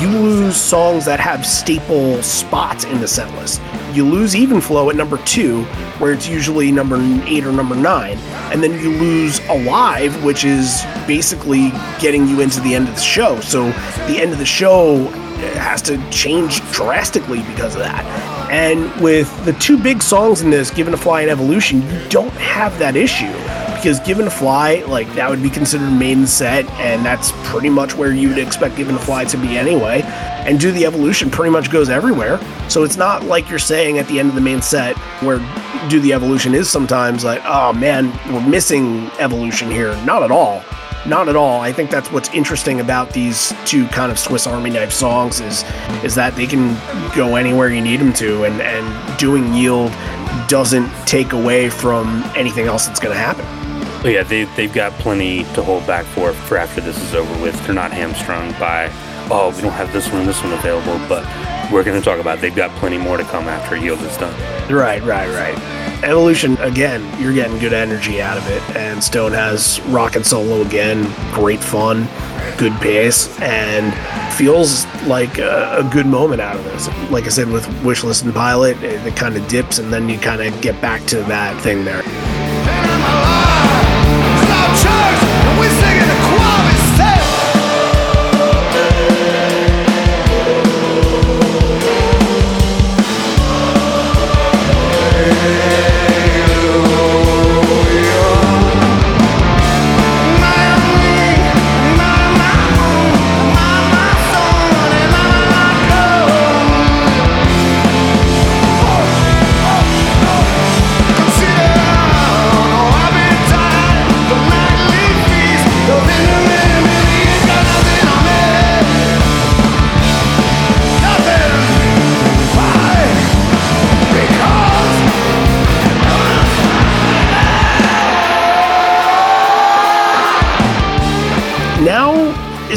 You lose songs that have staple spots in the set list. You lose Even Flow at number two, where it's usually number eight or number nine. And then you lose Alive, which is basically getting you into the end of the show. So the end of the show has to change drastically because of that. And with the two big songs in this, Given a Fly and Evolution, you don't have that issue because Given a Fly, like that would be considered main set, and that's pretty much where you would expect Given a Fly to be anyway. And Do the Evolution pretty much goes everywhere. So it's not like you're saying at the end of the main set where Do the Evolution is sometimes like, oh man, we're missing Evolution here. Not at all. Not at all. I think that's what's interesting about these two kind of Swiss Army knife songs is is that they can go anywhere you need them to, and and doing yield doesn't take away from anything else that's going to happen. But yeah, they they've got plenty to hold back for for after this is over with. They're not hamstrung by oh we don't have this one, this one available, but we're going to talk about. It. They've got plenty more to come after Yield is done. Right, right, right. Evolution again, you're getting good energy out of it, and Stone has rocket solo again, great fun, good pace, and feels like a, a good moment out of this. Like I said, with Wishlist and Pilot, it, it kind of dips, and then you kind of get back to that thing there.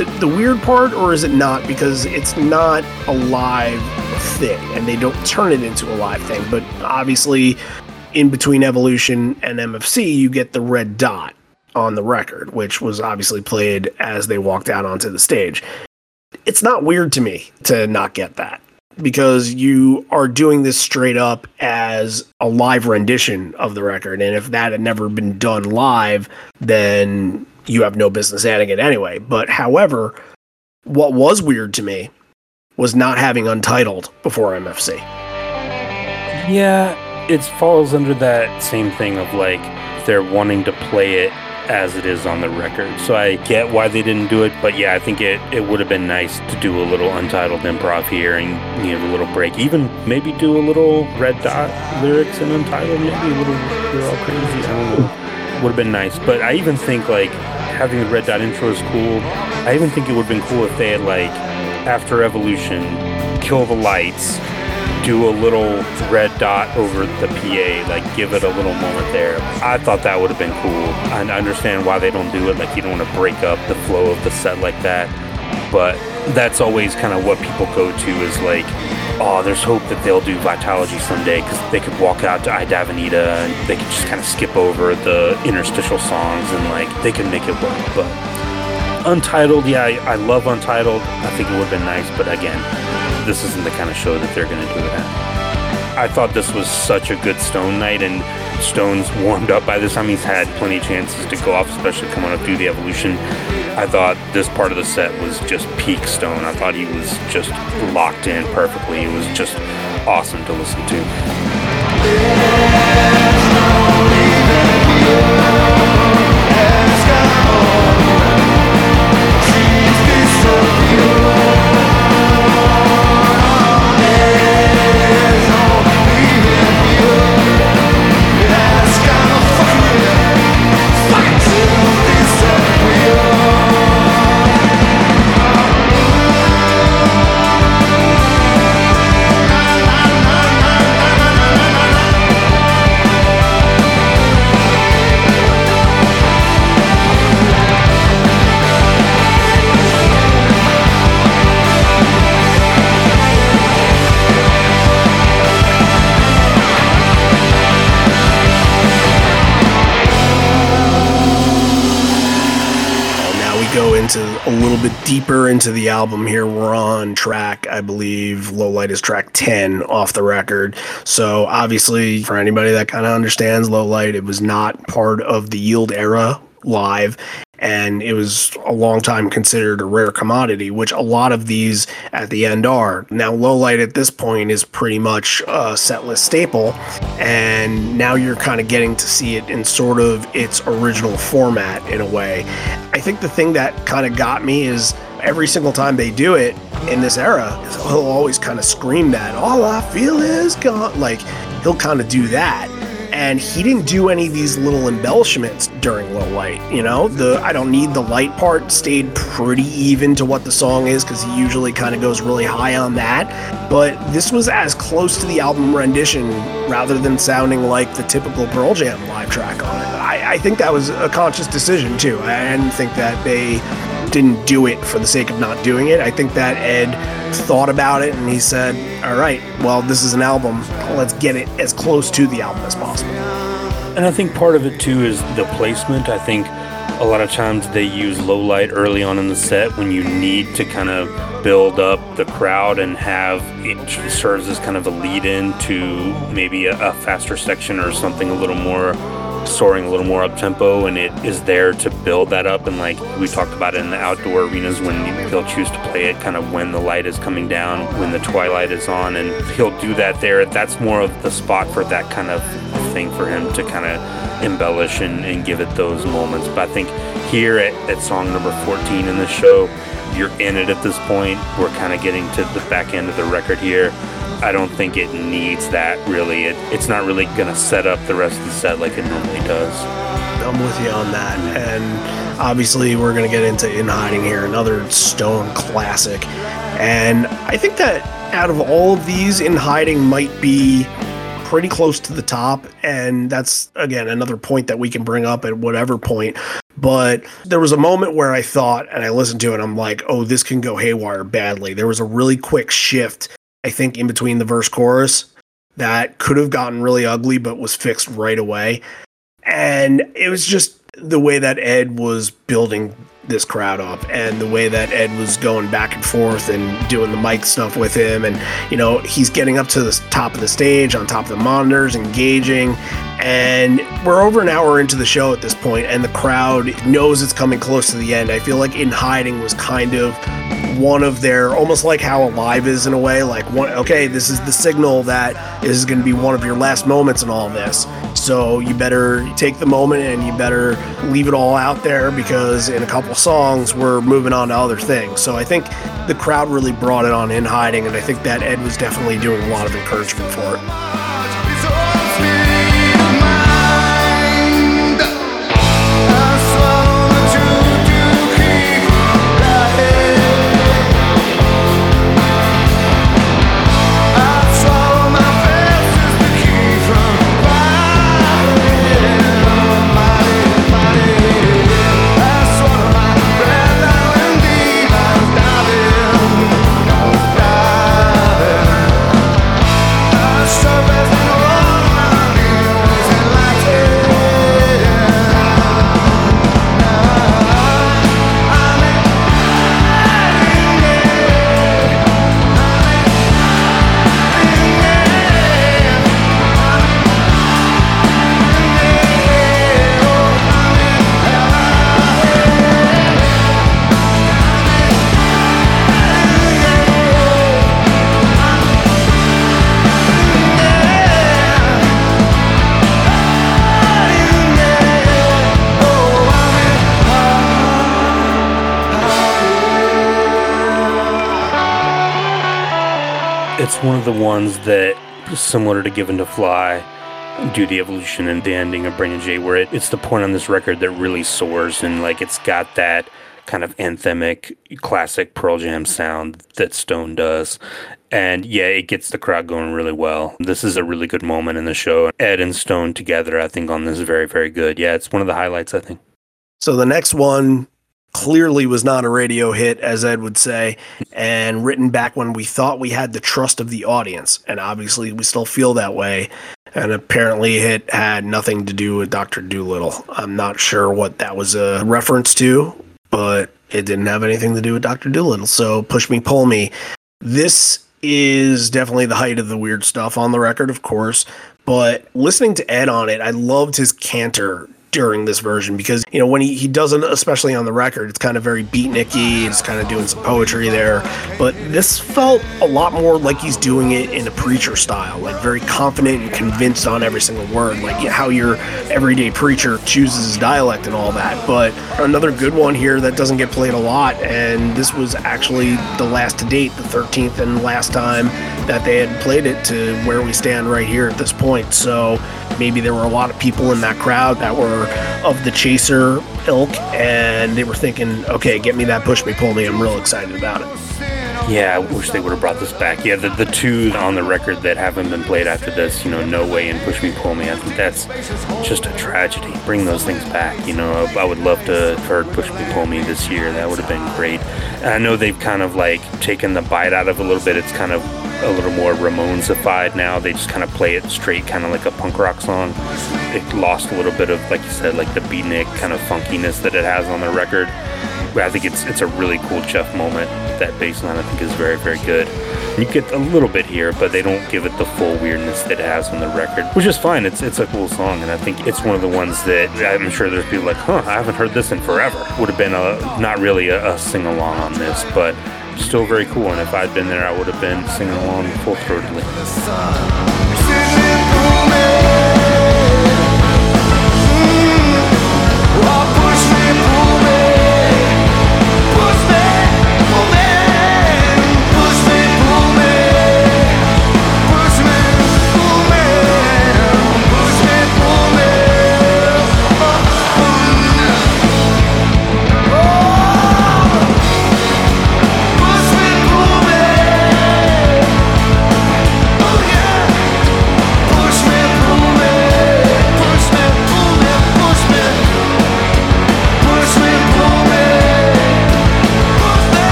It the weird part or is it not? Because it's not a live thing and they don't turn it into a live thing. But obviously, in between Evolution and MFC, you get the red dot on the record, which was obviously played as they walked out onto the stage. It's not weird to me to not get that because you are doing this straight up as a live rendition of the record. And if that had never been done live, then you have no business adding it anyway. But however, what was weird to me was not having Untitled before MFC. Yeah, it falls under that same thing of like they're wanting to play it as it is on the record. So I get why they didn't do it, but yeah, I think it, it would have been nice to do a little untitled improv here and you know a little break. Even maybe do a little red dot lyrics and untitled, maybe a little they're all crazy. I don't know. Would have been nice. But I even think like having the red dot intro is cool. I even think it would have been cool if they had like after evolution, kill the lights, do a little red dot over the PA, like give it a little moment there. I thought that would have been cool. I understand why they don't do it, like you don't want to break up the flow of the set like that. But that's always kind of what people go to is like, oh, there's hope that they'll do Vitalogy someday because they could walk out to Aye Davanita and they could just kind of skip over the interstitial songs and like they can make it work. But Untitled, yeah, I, I love Untitled. I think it would have been nice, but again, this isn't the kind of show that they're going to do it at. I thought this was such a good Stone night, and Stone's warmed up by this time. He's had plenty of chances to go off, especially coming up through the evolution. I thought this part of the set was just peak Stone. I thought he was just locked in perfectly. It was just awesome to listen to. Into a little bit deeper into the album here. We're on track, I believe, Low Light is track 10 off the record. So, obviously, for anybody that kind of understands Low Light, it was not part of the Yield era live. And it was a long time considered a rare commodity, which a lot of these at the end are. Now, Low Light at this point is pretty much a setlist staple. And now you're kind of getting to see it in sort of its original format in a way. I think the thing that kind of got me is every single time they do it in this era, he'll always kind of scream that, all I feel is gone. Like, he'll kind of do that. And he didn't do any of these little embellishments during low light. You know, the I don't need the light part stayed pretty even to what the song is because he usually kind of goes really high on that. But this was as close to the album rendition rather than sounding like the typical Pearl Jam live track on it. I, I think that was a conscious decision too. I didn't think that they didn't do it for the sake of not doing it. I think that Ed thought about it and he said, All right, well, this is an album. Let's get it as close to the album as possible. And I think part of it too is the placement. I think a lot of times they use low light early on in the set when you need to kind of build up the crowd and have it serves as kind of a lead in to maybe a, a faster section or something a little more soaring a little more up tempo and it is there to build that up. And like we talked about it in the outdoor arenas when he'll choose to play it kind of when the light is coming down when the twilight is on and he'll do that there. That's more of the spot for that kind of thing for him to kind of embellish and, and give it those moments. But i think here at, at song number 14 in the show you're in it at this point. We're kind of getting to the back end of the record here I don't think it needs that really. It, it's not really to set up the rest of the set like it normally does. I'm with you on that. And obviously, we're to get into In Hiding here, another Stone classic. And I think that out of all of these, In Hiding might be pretty close to the top. And that's, again, another point that we can bring up at whatever point. But there was a moment where I thought, and I listened to it, I'm like, oh, this can go haywire badly. There was a really quick shift, I think, in between the verse chorus that could have gotten really ugly, but was fixed right away. And it was just the way that Ed was building this crowd up and the way that Ed was going back and forth and doing the mic stuff with him. And, you know, he's getting up to the top of the stage on top of the monitors, engaging. And we're over an hour into the show at this point, and the crowd knows it's coming close to the end. I feel like In Hiding was kind of one of their almost like how Alive is in a way like one okay this is the signal that is going to be one of your last moments in all this so you better take the moment and you better leave it all out there because in a couple songs we're moving on to other things. So i think the crowd really brought it on in hiding and i think that ed was definitely doing a lot of encouragement for it of the ones that, similar to Given to Fly, do the evolution and the ending of Brain of J, where it, it's the point on this record that really soars and like it's got that kind of anthemic, classic Pearl Jam sound that Stone does. And yeah, it gets the crowd going really well. This is a really good moment in the show. Ed and Stone together, I think, on this is very, very good. Yeah, it's one of the highlights, I think. So the next one clearly was not a radio hit, as Ed would say, and written back when we thought we had the trust of the audience. And obviously, we still feel that way. And apparently, it had nothing to do with Dr. Dolittle. I'm not sure what that was a reference to, but it didn't have anything to do with Dr. Dolittle. So, Push Me, Pull Me. This is definitely the height of the weird stuff on the record, of course. But listening to Ed on it, I loved his canter during this version because you know when he, he doesn't especially on the record it's kind of very beatniky it's kind of doing some poetry there. But this felt a lot more like he's doing it in a preacher style like very confident and convinced on every single word like how your everyday preacher chooses his dialect and all that. But another good one here that doesn't get played a lot and this was actually the last to date the 13th and last time that they had played it to where we stand right here at this point. So maybe there were a lot of people in that crowd that were of the chaser ilk and they were thinking okay get me that push me pull me i'm real excited about it Yeah, I wish they would have brought this back. Yeah, the, the two on the record that haven't been played after this, you know, No Way and Push Me Pull Me, I think that's just a tragedy. Bring those things back. You know, I would love to have heard Push Me Pull Me this year. That would have been great. And I know they've kind of like taken the bite out of a little bit. It's kind of a little more Ramonesified now. They just kind of play it straight, kind of like a punk rock song. It lost a little bit of, like you said, like the beatnik kind of funkiness that it has on the record. But I think it's it's a really cool Jeff moment. That bass line I think is very very good. You get a little bit here, but they don't give it the full weirdness that it has on the record, which is fine. It's it's a cool song, and I think it's one of the ones that I'm sure there's people like, huh, I haven't heard this in forever. Would have been a not really a, a sing along on this, but still very cool. And if I'd been there, I would have been singing along full throatedly.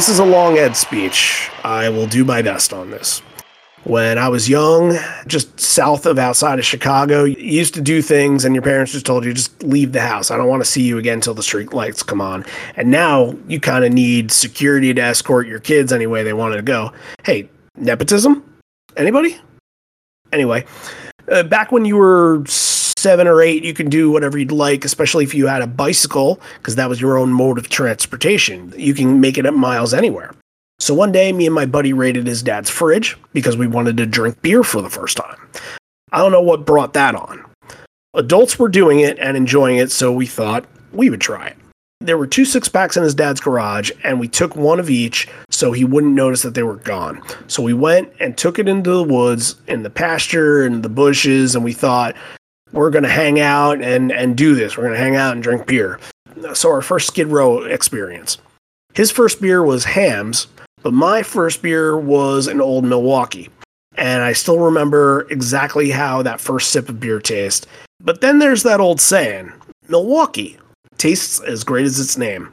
This is a long Ed speech. I will do my best on this. When I was young, just south of outside of Chicago, you used to do things and your parents just told you, just leave the house. I don't want to see you again until the street lights come on. And now you kind of need security to escort your kids anyway they wanted to go. Hey, nepotism? Anybody? Anyway, uh, back when you were seven or eight, you can do whatever you'd like, especially if you had a bicycle, because that was your own mode of transportation. You can make it at miles anywhere. So one day, me and my buddy raided his dad's fridge because we wanted to drink beer for the first time. I don't know what brought that on. Adults were doing it and enjoying it, so we thought we would try it. There were two six packs in his dad's garage, and we took one of each so he wouldn't notice that they were gone. So we went and took it into the woods, in the pasture, and the bushes, and we thought, we're going to hang out and, and do this. We're going to hang out and drink beer. So, our first Skid Row experience. His first beer was Hamm's, but my first beer was an old Milwaukee. And I still remember exactly how that first sip of beer tastes. But then there's that old saying Milwaukee tastes as great as its name.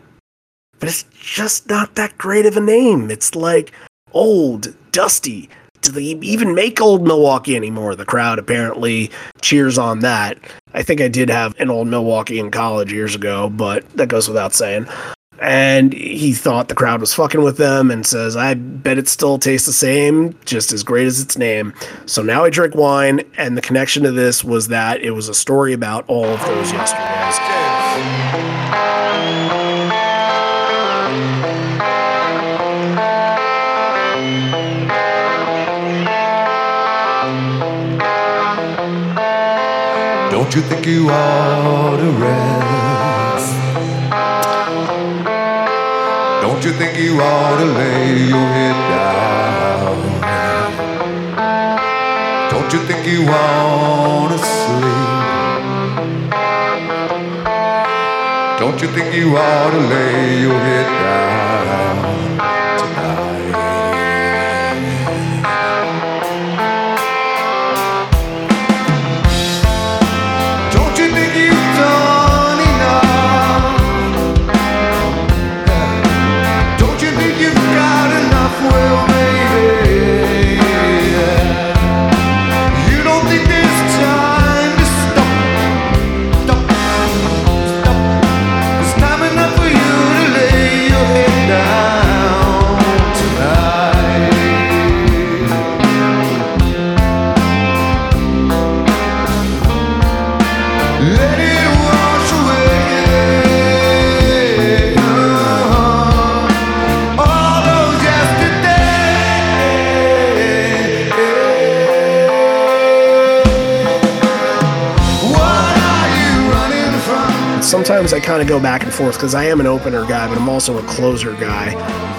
But it's just not that great of a name. It's like old, dusty. Do they even make old Milwaukee anymore? The crowd apparently cheers on that. I think I did have an old Milwaukee in college years ago, but that goes without saying. And he thought the crowd was fucking with them and says, I bet it still tastes the same, just as great as its name. So now I drink wine, and the connection to this was that it was a story about all of those yesterdays. you think you ought to rest? Don't you think you ought to lay your head down? Don't you think you want to sleep? Don't you think you ought to lay your head down? Sometimes I kind of go back and forth because I am an opener guy, but I'm also a closer guy.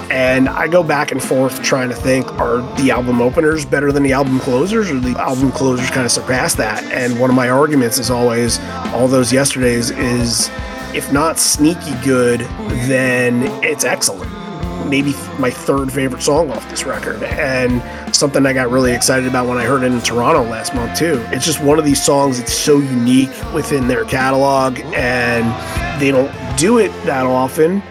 And I go back and forth trying to think are the album openers better than the album closers, or the album closers kind of surpass that? And one of my arguments is always all those yesterdays is if not sneaky good, then it's excellent. Maybe my third favorite song off this record, and something I got really excited about when I heard it in Toronto last month, too. It's just one of these songs that's so unique within their catalog, and they don't do it that often.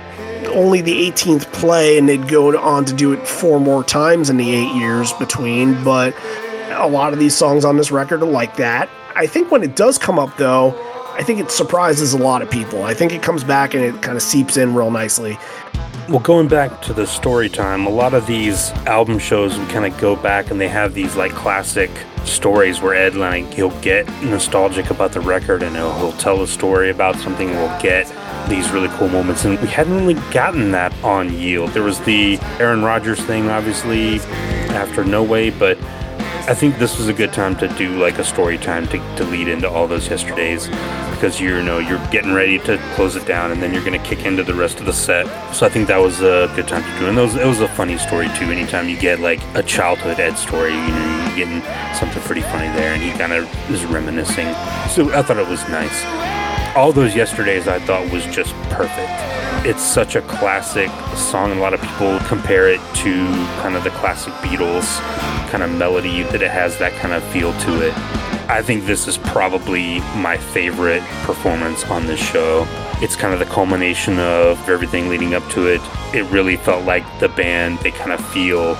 Only the 18th play, and they'd go on to do it four more times in the eight years between, but a lot of these songs on this record are like that. I think when it does come up, though, I think it surprises a lot of people. I think it comes back and it kind of seeps in real nicely. Well, going back to the story time, a lot of these album shows we kind of go back and they have these like classic stories where Ed like he'll get nostalgic about the record and he'll, he'll tell a story about something. We'll get these really cool moments, and we hadn't really gotten that on Yield. There was the Aaron Rodgers thing, obviously, after No Way, but I think this was a good time to do like a story time to, to lead into all those yesterdays because you know you're getting ready to close it down and then you're gonna kick into the rest of the set. So I think that was a good time to do. And those it was a funny story too. Anytime you get like a childhood Ed story, you know, you're getting something pretty funny there, and he kind of is reminiscing. So I thought it was nice. All those yesterdays I thought was just perfect. It's such a classic song. A lot of people compare it to kind of the classic Beatles kind of melody that it has that kind of feel to it. I think this is probably my favorite performance on this show. It's kind of the culmination of everything leading up to it. It really felt like the band, they kind of feel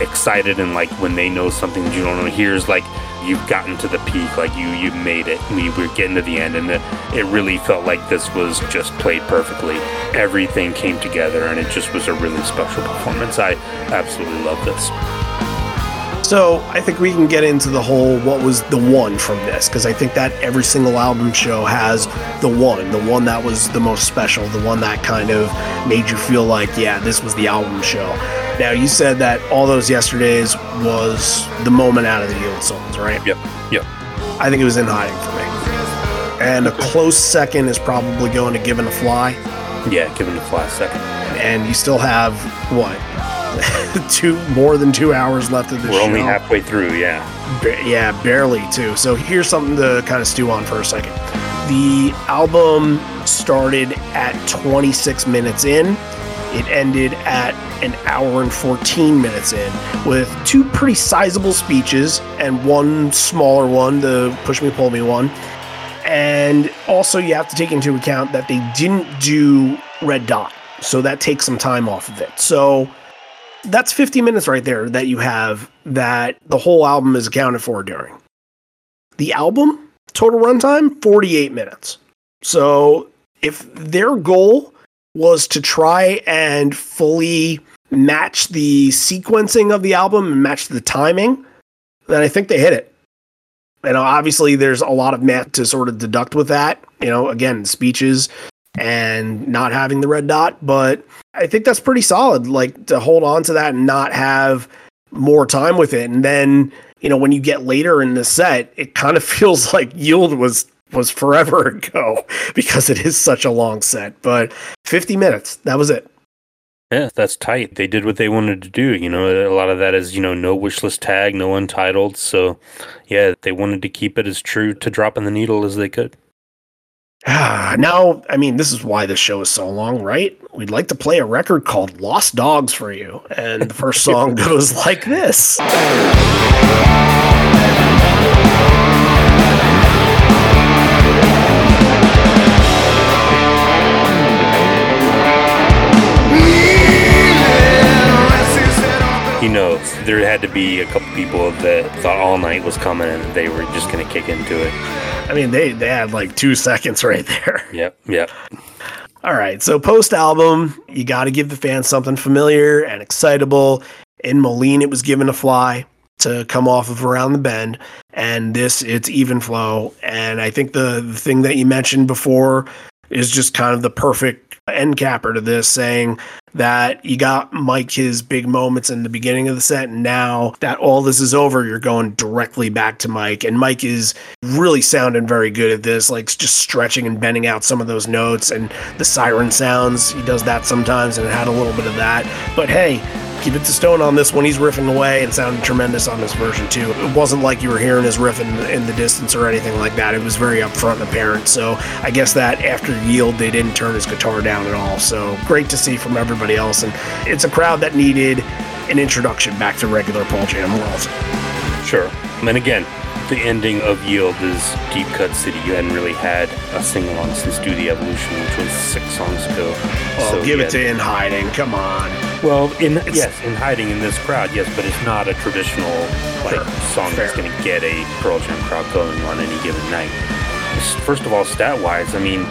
excited and like when they know something that you don't know. Here's like you've gotten to the peak, like you you made it. We were getting to the end, and the, it really felt like this was just played perfectly. Everything came together, and it just was a really special performance. I absolutely love this. So I think we can get into the whole what was the one from this because I think that every single album show has the one, the one that was the most special, the one that kind of made you feel like, yeah, this was the album show. Now you said that all those yesterdays was the moment out of the Yield songs, right? Yep, yep. I think it was in hiding for me. And a close second is probably going to Given to Fly. Yeah, give him the fly second. And you still have what? [laughs] two more than two hours left of the We're show. only halfway through. Yeah. Ba- yeah, barely too. So here's something to kind of stew on for a second. The album started at 26 minutes in. It ended at an hour and 14 minutes in with two pretty sizable speeches and one smaller one, the push me, pull me one. And also, you have to take into account that they didn't do Red Dot. So that takes some time off of it. So that's 50 minutes right there that you have that the whole album is accounted for during. The album total runtime 48 minutes. So if their goal was to try and fully match the sequencing of the album and match the timing, then I think they hit it. And obviously there's a lot of math to sort of deduct with that, you know, again, speeches and not having the red dot, but I think that's pretty solid. Like to hold on to that and not have more time with it. And then, you know, when you get later in the set, it kind of [laughs] feels like Yield was was forever [laughs] ago because it is such a long set. But 50 minutes, that was it. Yeah, that's tight. They did what they wanted to do. You know, a lot of that is, you know, no wish list tag, no untitled. So, yeah, they wanted to keep it as true to dropping the needle as they could. Ah, now, I mean, this is why this show is so long, right? We'd like to play a record called Lost Dogs for you. And the first [laughs] song goes like this. He knows there had to be a couple people that thought All Night was coming and they were just going to kick into it. I mean, they, they had like two seconds right there. [laughs] Yep, yep. All right, so post album, you got to give the fans something familiar and excitable. In Moline, it was Given to Fly to come off of around the bend, and this it's even flow. And I think the, the thing that you mentioned before is just kind of the perfect end capper to this, saying that you got Mike his big moments in the beginning of the set, and now that all this is over, you're going directly back to Mike, and Mike is really sounding very good at this, like just stretching and bending out some of those notes and the siren sounds. He does that sometimes, and it had a little bit of that. But hey, keep it to Stone on this one. He's riffing away and sounded tremendous on this version too. It wasn't like you were hearing his riff in, in the distance or anything like that. It was very upfront and apparent. So I guess that after Yield, they didn't turn his guitar down at all. So great to see from everybody else. And it's a crowd that needed an introduction back to regular Pearl Jam world. Sure. And then again, the ending of Yield is Deep Cut City. You hadn't really had a sing along since Do the Evolution, which was six songs ago. Oh, give yeah. it to In Hiding. Come on. Well, in yes, in hiding in this crowd, yes, but it's not a traditional like song that's going to get a Pearl Jam crowd going on any given night. First of all, stat wise, I mean,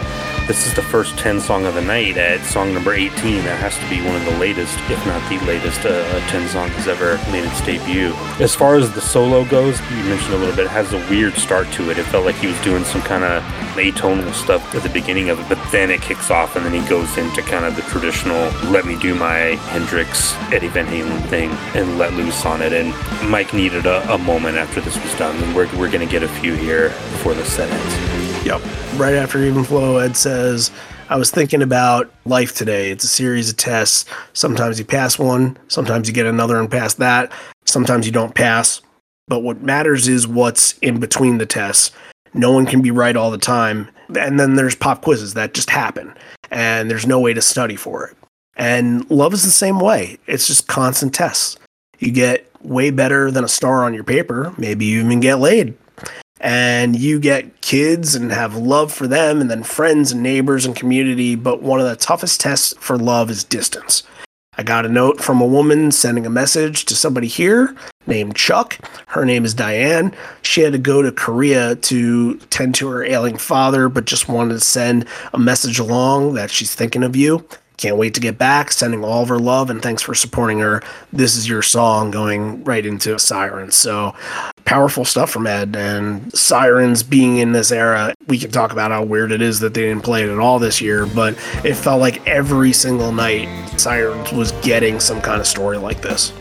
this is the first 10 song of the night at song number 18. That has to be one of the latest, if not the latest, uh, uh, 10 song has ever made its debut. As far as the solo goes, you mentioned a little bit, it has a weird start to it. It felt like he was doing some kind of atonal stuff at the beginning of it, but then it kicks off and then he goes into kind of the traditional let me do my Hendrix, Eddie Van Halen thing and let loose on it. And Mike needed a, a moment after this was done, we're, we're going to get a few here before the set ends. Yep. Right after Even Flow, Ed says, I was thinking about life today. It's a series of tests. Sometimes you pass one, sometimes you get another and pass that, sometimes you don't pass. But what matters is what's in between the tests. No one can be right all the time. And then there's pop quizzes that just happen, and there's no way to study for it. And love is the same way. It's just constant tests. You get way better than a star on your paper. Maybe you even get laid and you get kids and have love for them and then friends and neighbors and community but one of the toughest tests for love is distance. I got a note from a woman sending a message to somebody here named chuck. Her name is diane. She had to go to korea to tend to her ailing father but just wanted to send a message along that she's thinking of you can't wait to get back sending all of her love and thanks for supporting her this is your song going right into sirens so powerful stuff from Ed and Sirens being in this era. We can talk about how weird it is that they didn't play it at all this year, but it felt like every single night Sirens was getting some kind of story like this.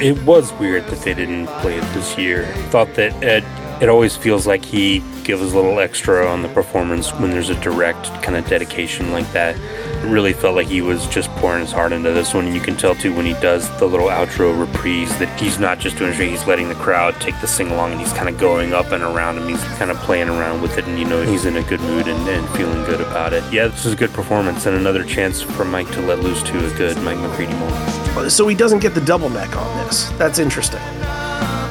It was weird that they didn't play it this year. Thought that Ed, it always feels like he gives a little extra on the performance when there's a direct kind of dedication like that. Really felt like he was just pouring his heart into this one, and you can tell too when he does the little outro reprise that he's not just doing it, he's letting the crowd take the sing along and he's kind of going up and around him. He's kind of playing around with it, and you know he's in a good mood and, and feeling good about it. Yeah, this is a good performance, and another chance for Mike to let loose to a good Mike McCready moment. So he doesn't get the double neck on this. That's interesting.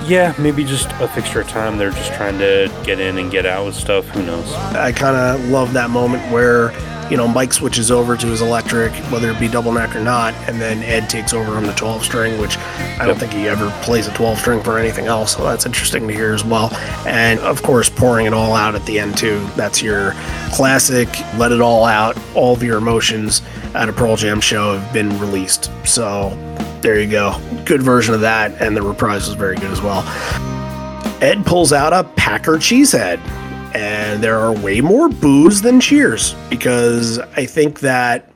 Yeah, maybe just a fixture of time. They're just trying to get in and get out with stuff. Who knows? I kind of love that moment where, you know, Mike switches over to his electric, whether it be double neck or not, and then Ed takes over on the 12 string, which I don't think he ever plays a 12 string for anything else. So that's interesting to hear as well. And of course, pouring it all out at the end, too. That's your classic let it all out. All of your emotions at a Pearl Jam show have been released. So there you go. Good version of that. And the reprise was very good as well. Ed pulls out a Packer cheesehead, and there are way more boos than cheers because I think that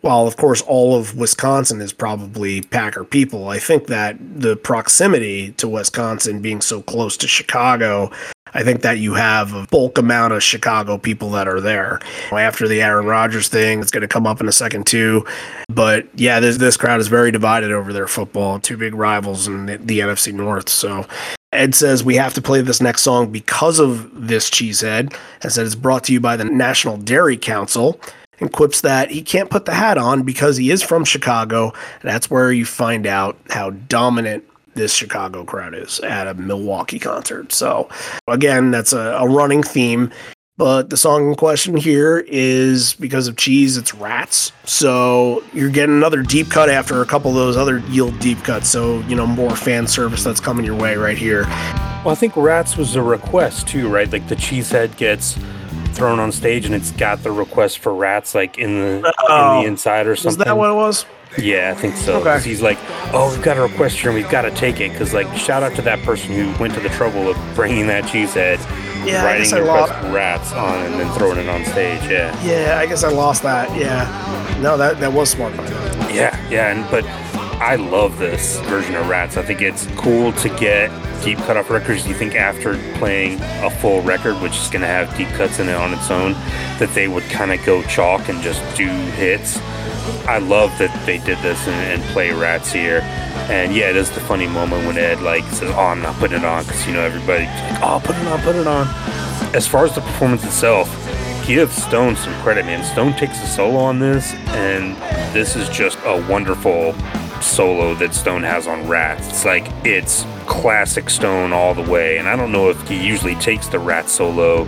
while of course all of Wisconsin is probably Packer people, I think that the proximity to Wisconsin being so close to Chicago, I think that you have a bulk amount of Chicago people that are there. After the Aaron Rodgers thing, it's going to come up in a second too. But yeah, this this crowd is very divided over their football. Two big rivals in the, the NFC North. So Ed says we have to play this next song because of this cheesehead, and said it's brought to you by the National Dairy Council. And quips that he can't put the hat on because he is from Chicago. And that's where you find out how dominant this Chicago crowd is at a Milwaukee concert. So, again, that's a, a running theme. But the song in question here is because of cheese, it's rats. So you're getting another deep cut after a couple of those other yield deep cuts. So, you know, more fan service that's coming your way right here. Well, I think Rats was a request too, right? Like the cheesehead gets thrown on stage and it's got the request for rats like in the Oh. in the oh. inside or something. Is that what it was? Yeah, I think so. Okay. 'Cause he's like, oh, we've got a request here and we've got to take it. Because, like, shout out to that person who went to the trouble of bringing that cheesehead, Yeah, I writing guess I lost. rats on and then throwing it on stage. Yeah. Yeah, I guess I lost that. Yeah. No, that, that was smart by them. Yeah, yeah. And, but I love this version of Rats. I think it's cool to get deep cut off records. You think after playing a full record, which is going to have deep cuts in it on its own, that they would kind of go chalk and just do hits. I love that they did this and, and play Rats here. And yeah, it is the funny moment when Ed like says, "Oh, I'm not putting it on," because you know everybody, like, "Oh, put it on, put it on." As far as the performance itself, give Stone some credit, man. Stone takes a solo on this, and this is just a wonderful solo that Stone has on Rats. It's like it's classic Stone all the way, and I don't know if he usually takes the Rat solo,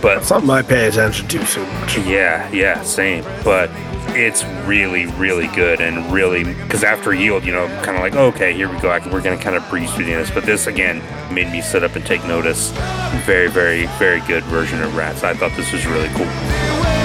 but Something I pay attention to so much. yeah, yeah, same. But it's really, really good and really because after yield, you know, kind of like okay, here we go. Can- We're gonna kind of breeze through this, but this again made me sit up and take notice. Very, very, very good version of Rats. I thought this was really cool.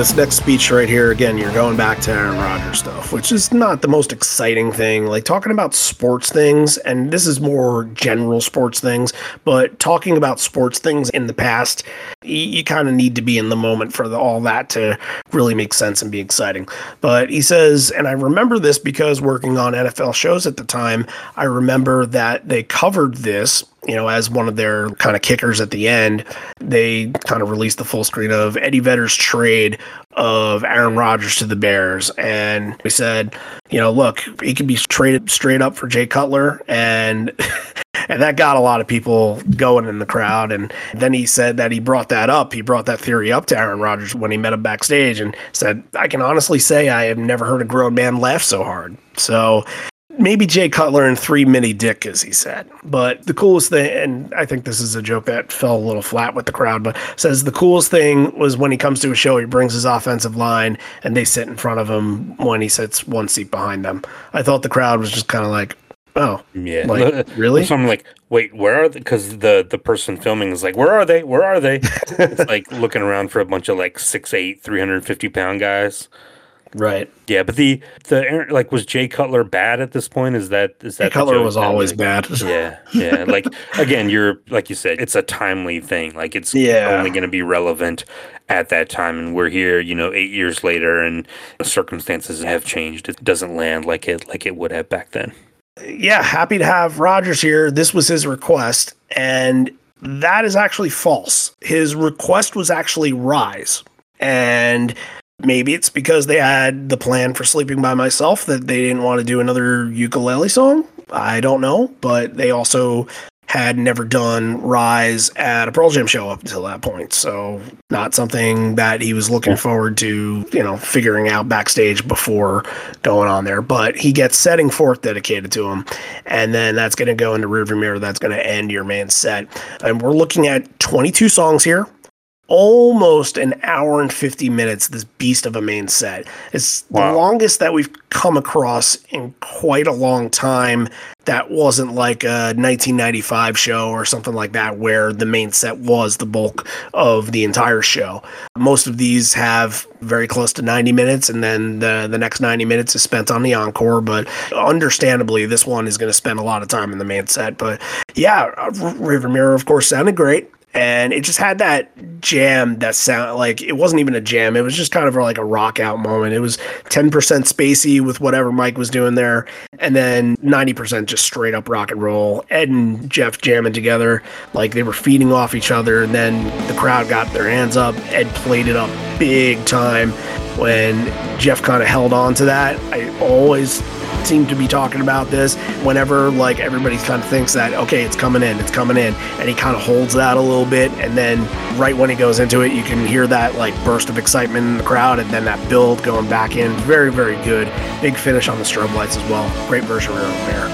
This next speech right here, again, you're going back to Aaron Rodgers stuff, which is not the most exciting thing. Like talking about sports things, and this is more general sports things, but talking about sports things in the past, you, you kind of need to be in the moment for the, all that to really make sense and be exciting. But he says, and I remember this because working on NFL shows at the time, I remember that they covered this you know, as one of their kind of kickers at the end, they kind of released the full screen of Eddie Vedder's trade of Aaron Rodgers to the Bears. And we said, you know, look, he could be traded straight up for Jay Cutler. And [laughs] and that got a lot of people going in the crowd. And then he said that he brought that up. He brought that theory up to Aaron Rodgers when he met him backstage and said, I can honestly say I have never heard a grown man laugh so hard. So maybe Jay Cutler and three mini dick, as he said. But the coolest thing, and I think this is a joke that fell a little flat with the crowd, but says the coolest thing was when he comes to a show, he brings his offensive line and they sit in front of him when he sits one seat behind them. I thought the crowd was just kind of like, oh, Yeah, Like, really? So I'm like, wait, where are they? Because the the person filming is like, where are they? Where are they? it's like [laughs] looking around for a bunch of like six eight, 350 pound guys. right. Yeah, but the the like was Jay Cutler bad at this point? Is that is that Cutler was always like- bad. [laughs] Yeah, yeah. Like again, you're like you said, it's a timely thing. Like it's Yeah. only going to be relevant at that time, and we're here, you know, eight years later, and the circumstances have changed. It doesn't land like it like it would have back then. Yeah, happy to have Rodgers here. This was his request, and that is actually false. His request was actually Rise. And maybe it's because they had the plan for Sleeping by Myself that they didn't want to do another ukulele song. I don't know, but they also had never done Rise at a Pearl Jam show up until that point. So not something that he was looking forward to, you know, figuring out backstage before going on there. But he gets setting forth dedicated to him. And then that's going to go into rearview mirror. That's going to end your main set. And we're looking at 22 songs here almost an hour and 50 minutes this beast of a main set. It's Wow. the longest that we've come across in quite a long time that wasn't like a 1995 show or something like that where the main set was the bulk of the entire show. Most of these have very close to 90 minutes and then the, the next 90 minutes is spent on the encore but understandably this one is going to spend a lot of time in the main set. But yeah Rearview Mirror of course sounded great and it just had that jam that sound like it wasn't even a jam. It was just kind of like a rock out moment. It was 10% spacey with whatever mike was doing there and then 90% just straight up rock and roll. Ed and jeff jamming together like they were feeding off each other and then the crowd got their hands up. Ed played it up big time. When jeff kind of held on to that i always seem to be talking about this whenever like everybody kind of thinks that okay it's coming in it's coming in. And he kind of holds that a little bit. And then right when he goes into it you can hear that like burst of excitement in the crowd. And then that build going back in. Very very good. Big finish on the strobe lights as well. Great version of there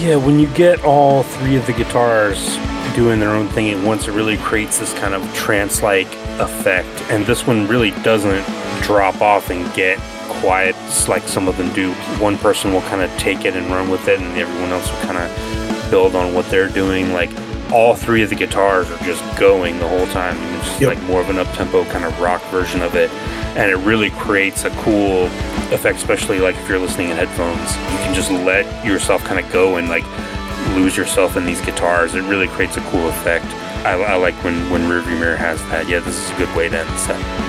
Yeah, when you get all three of the guitars doing their own thing at once, it really creates this kind of trance like effect. And this one really doesn't drop off and get quiet like some of them do. One person will kind of take it and run with it, and everyone else will kind of build on what they're doing. Like all three of the guitars are just going the whole time. It's just Yep. like more of an up tempo kind of rock version of it. And it really creates a cool effect, especially like if you're listening in headphones. You can just let yourself kind of go and like lose yourself in these guitars. It really creates a cool effect. I, I like when when Rearview Mirror has that. Yeah, this is a good way to end the set.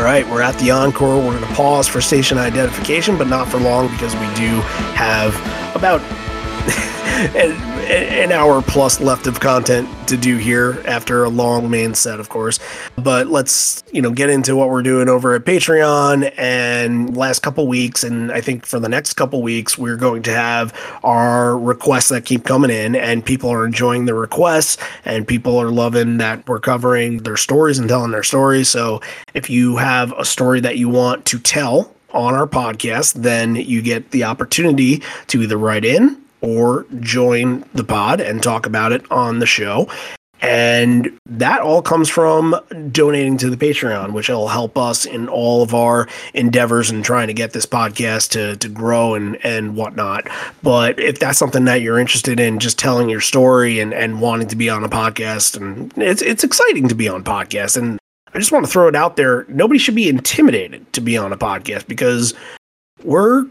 All right, we're at the encore. We're going to pause for station identification, but not for long because we do have about [laughs] an, hour plus left of content to do here after a long main set, of course. But let's, you know, get into what we're doing over at Patreon and last couple weeks. And I think for the next couple weeks, we're going to have our requests that keep coming in, and people are enjoying the requests, and people are loving that we're covering their stories and telling their stories. So if you have a story that you want to tell on our podcast, then you get the opportunity to either write in or join the pod and talk about it on the show. And that all comes from donating to the Patreon, which will help us in all of our endeavors and trying to get this podcast to, to grow and, and whatnot. But if that's something that you're interested in, just telling your story and, and wanting to be on a podcast, and it's it's exciting to be on podcast. And I just want to throw it out there. Nobody should be intimidated to be on a podcast because we're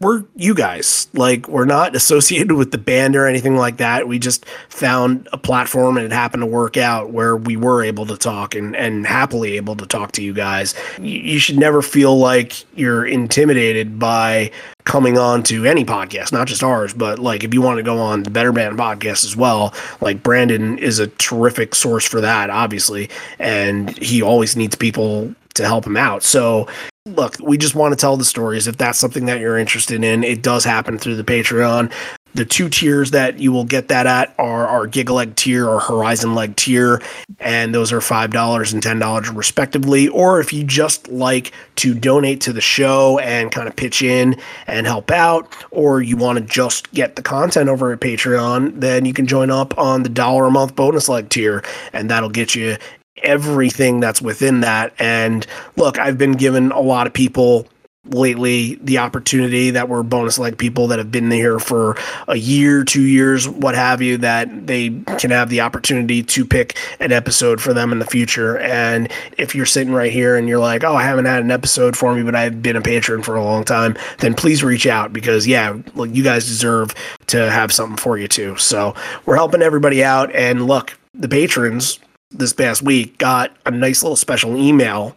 we're you guys. Like we're not [laughs] associated with the band or anything like that. We just found a platform and it happened to work out where we were able to talk and and happily able to talk to you guys. You, you should never feel like you're intimidated by coming on to any podcast, not just ours, but like if you want to go on the Better Band podcast as well, like Brandon is a terrific source for that, obviously, and he always needs people to help him out. So look, we just want to tell the stories. If that's something that you're interested in, it does happen through the Patreon. The two tiers that you will get that at are our Gigaleg tier or Horizon Leg tier, and those are $5 and $10 respectively. Or if you just like to donate to the show and kind of pitch in and help out, or you want to just get the content over at Patreon, then you can join up on the dollar a month bonus leg tier, and that'll get you everything that's within that. And look, I've been given a lot of people lately the opportunity that were bonus like people that have been here for a year, two years, what have you, that they can have the opportunity to pick an episode for them in the future. And if you're sitting right here and you're like, oh, I haven't had an episode for me, but I've been a patron for a long time, then please reach out because, yeah, look, you guys deserve to have something for you too. So we're helping everybody out. And look, the patrons this past week got a nice little special email.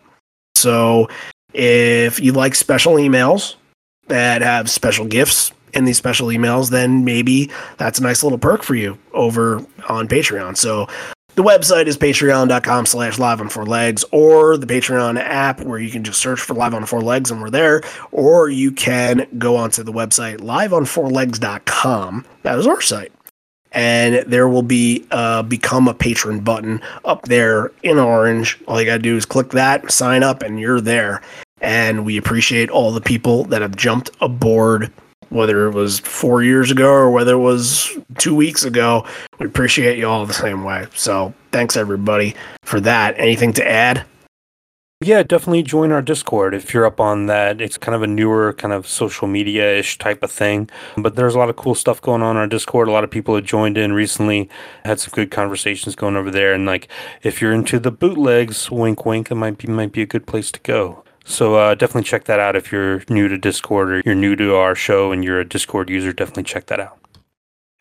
So if you like special emails that have special gifts in these special emails, then maybe that's a nice little perk for you over on Patreon. So the website is patreon.com slash live on four legs or the Patreon app where you can just search for live on four legs and we're there. Or you can go onto the website liveonfourlegs.com. That is our site and there will be a become a patron button up there in orange. All you got to do is click that, sign up, and you're there. And we appreciate all the people that have jumped aboard, whether it was four years ago or whether it was two weeks ago. We appreciate you all the same way. So thanks everybody for that. Anything to add? Yeah, definitely join our Discord if you're up on that. It's kind of a newer, kind of social media ish type of thing. But there's a lot of cool stuff going on our Discord. A lot of people have joined in recently, had some good conversations going over there. And like, if you're into the bootlegs, wink, wink, it might be might be a good place to go. So uh, definitely check that out if you're new to Discord or you're new to our show and you're a Discord user. Definitely check that out.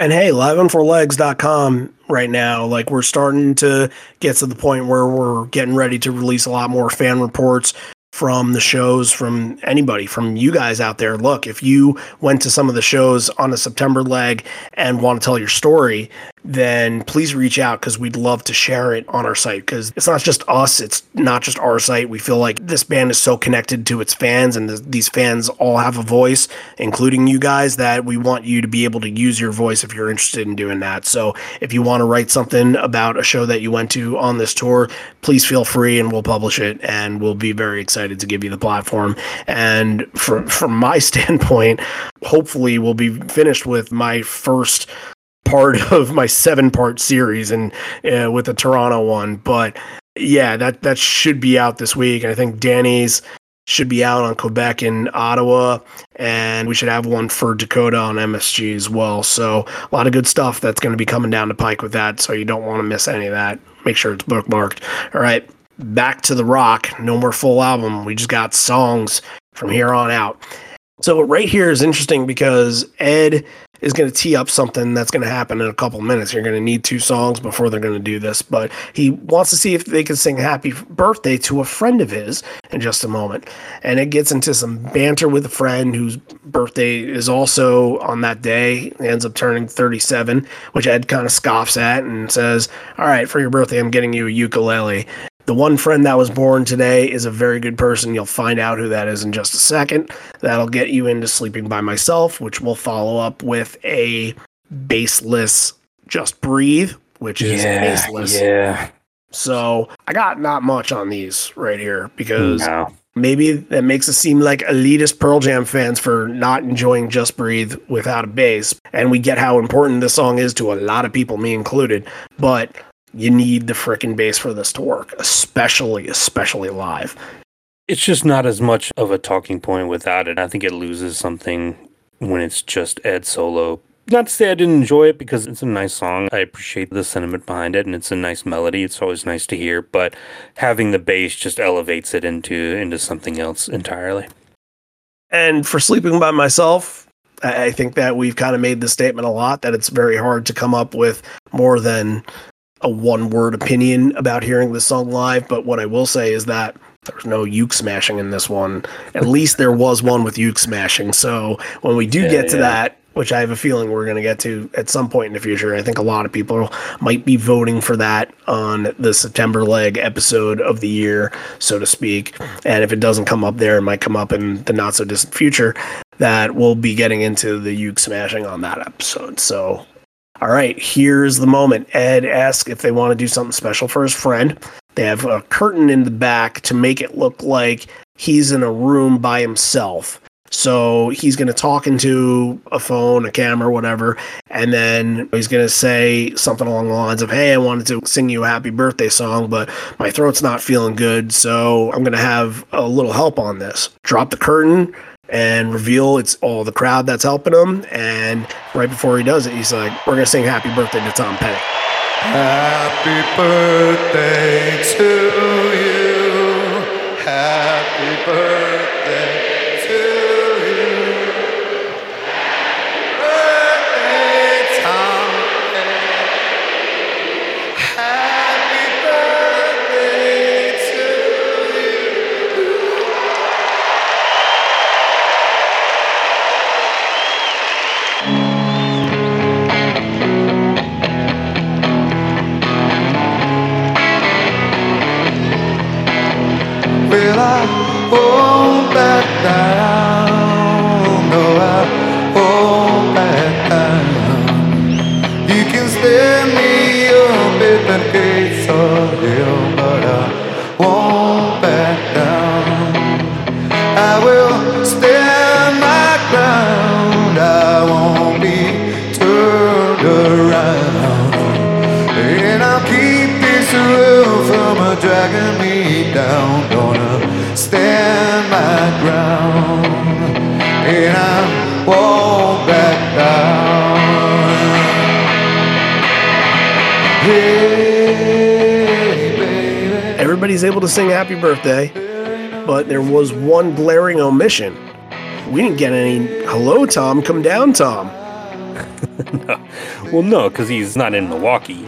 And hey, liveonfourlegs.com right now, like we're starting to get to the point where we're getting ready to release a lot more fan reports from the shows from anybody from you guys out there. Look if you went to some of the shows on a september leg and want to tell your story then please reach out because we'd love to share it on our site because it's not just us it's not just our site. We feel like this band is so connected to its fans and th- these fans all have a voice including you guys that we want you to be able to use your voice if you're interested in doing that. So if you want to write something about a show that you went to on this tour please feel free and we'll publish it and we'll be very excited to give you the platform. And from from my [laughs] standpoint hopefully we'll be finished with my first part [laughs] of my seven part series and uh, with the Toronto one. But yeah, that that should be out this week. And I think Danny's should be out on Quebec and Ottawa, and we should have one for Dakota on MSG as well. So a lot of good stuff that's going to be coming down the pike with that. So you don't want to miss any of that. Make sure it's bookmarked. All right, back to the rock. No more full album. We just got songs from here on out. So right here is interesting because Ed is going to tee up something that's going to happen in a couple minutes. You're going to need two songs before they're going to do this, but he wants to see if they can sing happy birthday to a friend of his in just a moment. And it gets into some banter with a friend whose birthday is also on that day. He ends up turning 37, which Ed kind of scoffs at and says, All right, for your birthday, I'm getting you a ukulele. The one friend that was born today is a very good person. You'll find out who that is in just a second. That'll get you into Sleeping by Myself, which will follow up with a baseless Just Breathe, which is baseless. yeah. So I got not much on these right here because No. maybe that makes us seem like elitist Pearl Jam fans for not enjoying Just Breathe without a bass. And we get how important this song is to a lot of people, me included. But you need the frickin' bass for this to work, especially, especially live. It's just not as much of a talking point without it. I think it loses something when it's just Ed solo. Not to say I didn't enjoy it because it's a nice song. I appreciate the sentiment behind it and it's a nice melody. It's always nice to hear, but having the bass just elevates it into into something else entirely. And for sleeping by myself, I I think that we've kind of made the statement a lot that it's very hard to come up with more than a one word opinion about hearing this song live. But what I will say is that there's no uke smashing in this one. At least there was one with uke smashing. So when we do Yeah, get to yeah. that, which I have a feeling we're going to get to at some point in the future, I think a lot of people might be voting for that on the September leg episode of the year, so to speak. And if it doesn't come up there, it might come up in the not so distant future. That we'll be getting into the uke smashing on that episode. So all right, here's the moment. Ed asks if they want to do something special for his friend. They have a curtain in the back to make it look like he's in a room by himself. So he's going to talk into a phone, a camera, whatever, and then he's going to say something along the lines of, Hey, I wanted to sing you a happy birthday song, but my throat's not feeling good. So I'm going to have a little help on this. Drop the curtain and reveal it's all the crowd that's helping him. And right before he does it, he's like, We're to sing happy birthday to Tom Petty. Happy birthday to you. Happy birthday won't back down. Hey, baby. Everybody's able to sing happy birthday, but there was one glaring omission. We didn't get any hello, Tom. Come down, Tom. [laughs] Well, no, because he's not in Milwaukee.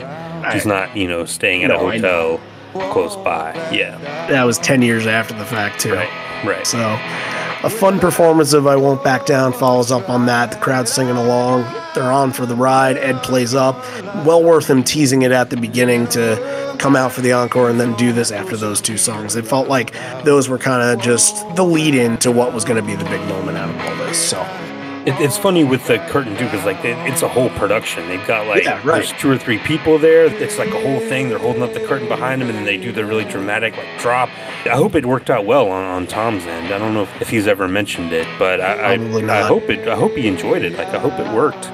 He's not, you know, staying at No, a I hotel close by. Yeah, That was 10 years after the fact, too. right, right. So, a fun performance of I Won't Back Down follows up on that. The crowd singing along. They're on for the ride. Ed plays up. Well worth him teasing it at the beginning to come out for the encore and then do this after those two songs. It felt like those were kind of just the lead in to what was going to be the big moment out of all this. So, It, it's funny with the curtain too, because like it, it's a whole production. They've got like Yeah, right. there's two or three people there. It's like a whole thing. They're holding up the curtain behind them, and then they do the really dramatic like drop. I hope it worked out well on, on Tom's end. I don't know if, if he's ever mentioned it, but I, I, I hope it. I hope he enjoyed it. Like I hope it worked.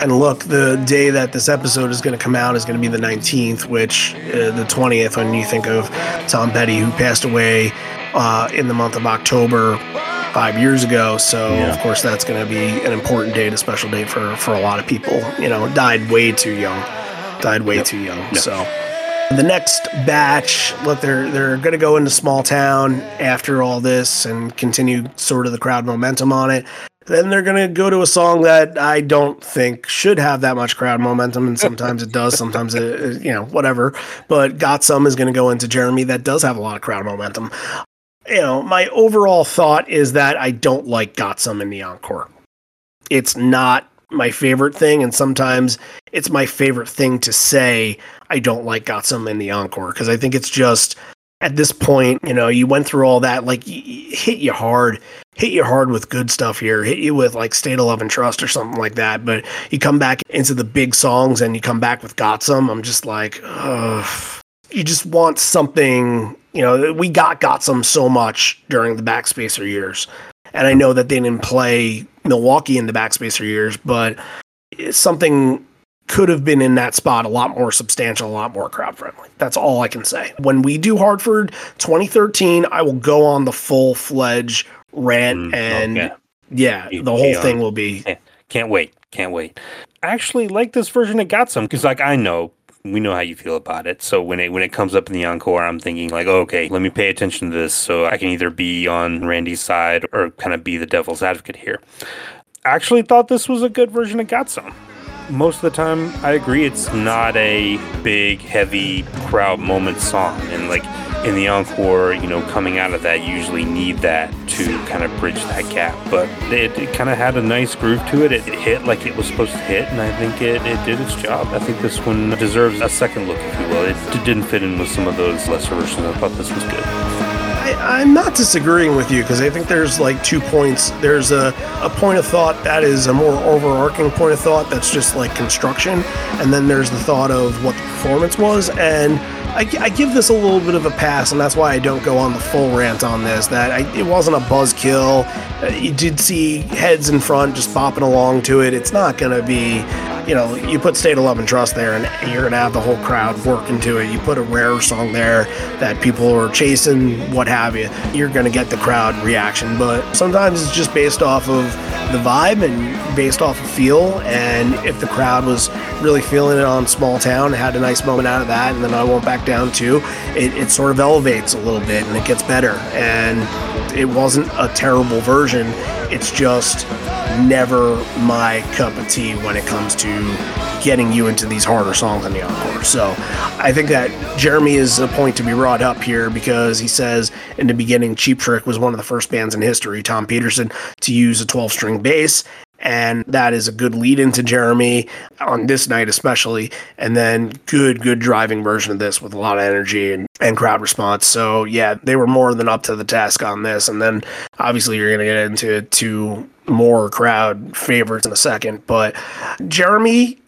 And look, the day that this episode is going to come out is going to be the 19th, which uh, the 20th, when you think of Tom Petty, who passed away uh, in the month of October five years ago. So, Yeah. of course, that's going to be an important date, a special date for, for a lot of people. You know, died way too young. Died way too young. Yep. So. The next batch, look, they're they're going to go into small town after all this and continue sort of the crowd momentum on it. Then they're going to go to a song that I don't think should have that much crowd momentum, and sometimes it does, sometimes it, it- you know, whatever. But Got Some is going to go into Jeremy that does have a lot of crowd momentum. You know, my overall thought is that I don't like Got Some in the encore. It's not my favorite thing, and sometimes it's my favorite thing to say I don't like Got Some in the encore because I think it's just at this point, you know, you went through all that, like hit you hard, hit you hard with good stuff here, hit you with like State of Love and Trust or something like that. But you come back into the big songs and you come back with Got Some. I'm just like, ugh. You just want something, you know, we got Got Some so much during the Backspacer years. And I know that they didn't play Milwaukee in the Backspacer years, but something could have been in that spot a lot more substantial, a lot more crowd friendly. That's all I can say. When we do Hartford 2013, I will go on the full fledged rant Mm, and okay. yeah, the whole thing will be Can't wait. Can't wait. I actually like this version of Got Some because, like, I know we know how you feel about it. So when it when it comes up in the encore, I'm thinking like, oh, okay, let me pay attention to this so I can either be on Randy's side or kind of be the devil's advocate here. I actually thought this was a good version of Some. Most of the time, I agree. It's not a big, heavy crowd moment song, and like in the encore, you know, coming out of that, you usually need that to kind of bridge that gap. But it, it kind of had a nice groove to it. it. It hit like it was supposed to hit, and I think it, it did its job. I think this one deserves a second look, if you will. It, didn't fit in with some of those lesser versions. I thought this was good. I, I'm not disagreeing with you because I think there's like two points. There's a, a point of thought that is a more overarching point of thought that's just like construction, and then there's the thought of what the performance was. And I, I give this a little bit of a pass, and that's why I don't go on the full rant on this. That I, it wasn't a buzzkill. You did see heads in front just bopping along to it. It's not going to be you know, you put State of Love and Trust there, and you're gonna have the whole crowd working to it. You put a rare song there that people are chasing, what have you. You're gonna get the crowd reaction, but sometimes it's just based off of the vibe and based off of feel. And if the crowd was really feeling it on Small Town, had a nice moment out of that, and then I won't back down too, it, it sort of elevates a little bit and it gets better. And it wasn't a terrible version. It's just never my cup of tea when it comes to getting you into these harder songs on the encore. So I think that Jeremy is a point to be brought up here because he says in the beginning Cheap Trick was one of the first bands in history, Tom Petersson, to use a 12 string bass. And that is a good lead into Jeremy on this night, especially. And then good, good driving version of this with a lot of energy and, and crowd response. So, yeah, they were more than up to the task on this. And then obviously you're going to get into two more crowd favorites in a second. But Jeremy,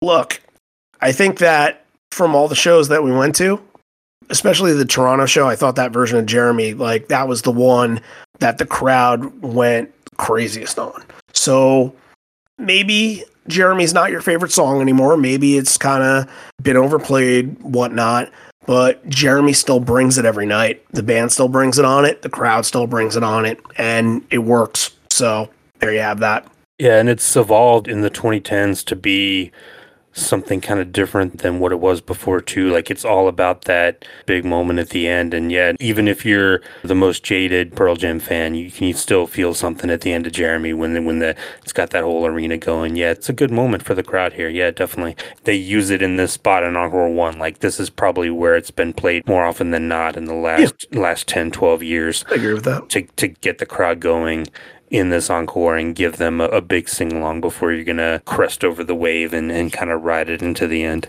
look, I think that from all the shows that we went to, especially the Toronto show, I thought that version of Jeremy, like that was the one that the crowd went craziest on. So maybe Jeremy's not your favorite song anymore. Maybe it's kind of been overplayed, whatnot. but Jeremy still brings it every night. The band still brings it on it. The crowd still brings it on it, and it works. So there you have that. Yeah, and it's evolved in the 2010s to be something kind of different than what it was before too. Like it's all about that big moment at the end. And yet even if you're the most jaded Pearl Jam fan, you can still feel something at the end of Jeremy when the, when the it's got that whole arena going. Yeah, it's a good moment for the crowd here. Yeah, definitely. They use it in this spot in Encore 1. Like this is probably where it's been played more often than not in the last last 10, 12 years I agree with that. to to get the crowd going in this encore and give them a, a big sing along before you're gonna crest over the wave and, and kind of ride it into the end.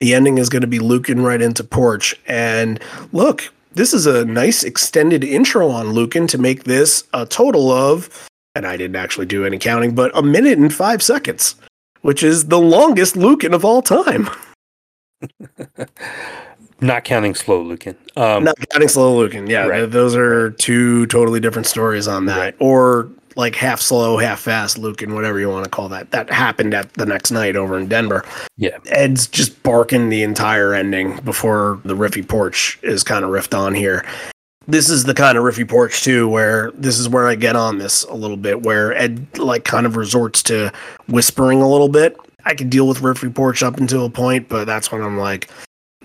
The ending is going to be Lukin right into Porch. And look, this is a nice extended intro on Lukin to make this a total of, and I didn't actually do any counting, but a minute and five seconds, which is the longest Lukin of all time. [laughs] Not counting slow, Lukin. Um, Not counting slow Lukin. Yeah, Right. th- those are two totally different stories on that. Or like half slow, half fast Lukin, whatever you want to call that. That happened at the next night over in Denver. Yeah. Ed's just barking the entire ending before the riffy porch is kind of riffed on here. This is the kind of riffy porch too, where this is where I get on this a little bit, where Ed like kind of resorts to whispering a little bit. I can deal with riffy porch up until a point, but that's when I'm like,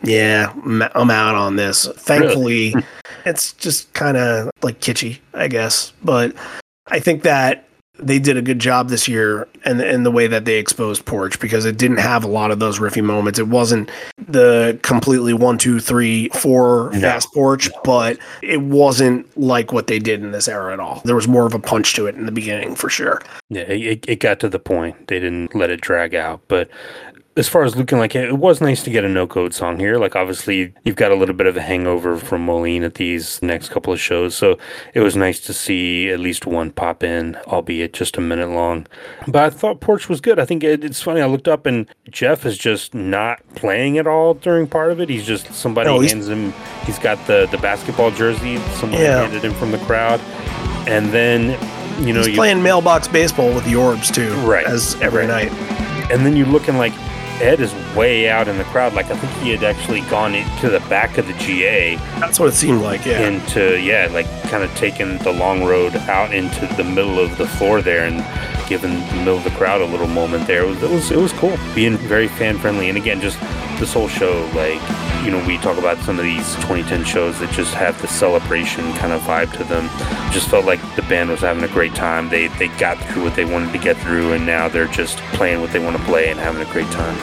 yeah, I'm out on this. Thankfully, [laughs] it's just kind of like kitschy, I guess. But I think that they did a good job this year and in the way that they exposed Porch because it didn't have a lot of those riffy moments. It wasn't the completely one, two, three, four No. fast Porch, but it wasn't like what they did in this era at all. There was more of a punch to it in the beginning for sure. Yeah, it, it got to the point. They didn't let it drag out. But as far as looking like it, it was nice to get a no code song here. Like, obviously, you've got a little bit of a hangover from Moline at these next couple of shows. So it was nice to see at least one pop in, albeit just a minute long. But I thought Porch was good. I think it, it's funny. I looked up and Jeff is just not playing at all during part of it. He's just somebody No, hands him, he's got the, the basketball jersey, someone Yeah. handed him from the crowd. And then, you know, He's you, playing mailbox baseball with the Orbs too, Right, As every right. night. and then you're looking like Ed is way out in the crowd. Like I think he had actually gone into the back of the GA That's what it seemed like. Yeah. into yeah, like kind of taking the long road out into the middle of the floor there and giving the middle of the crowd a little moment there. It was it was, it was cool, being very fan friendly, and again, just this whole show, like you know, we talk about some of these 2010 shows that just have the celebration kind of vibe to them. Just felt like the band was having a great time. They they got through what they wanted to get through, and now they're just playing what they want to play and having a great time.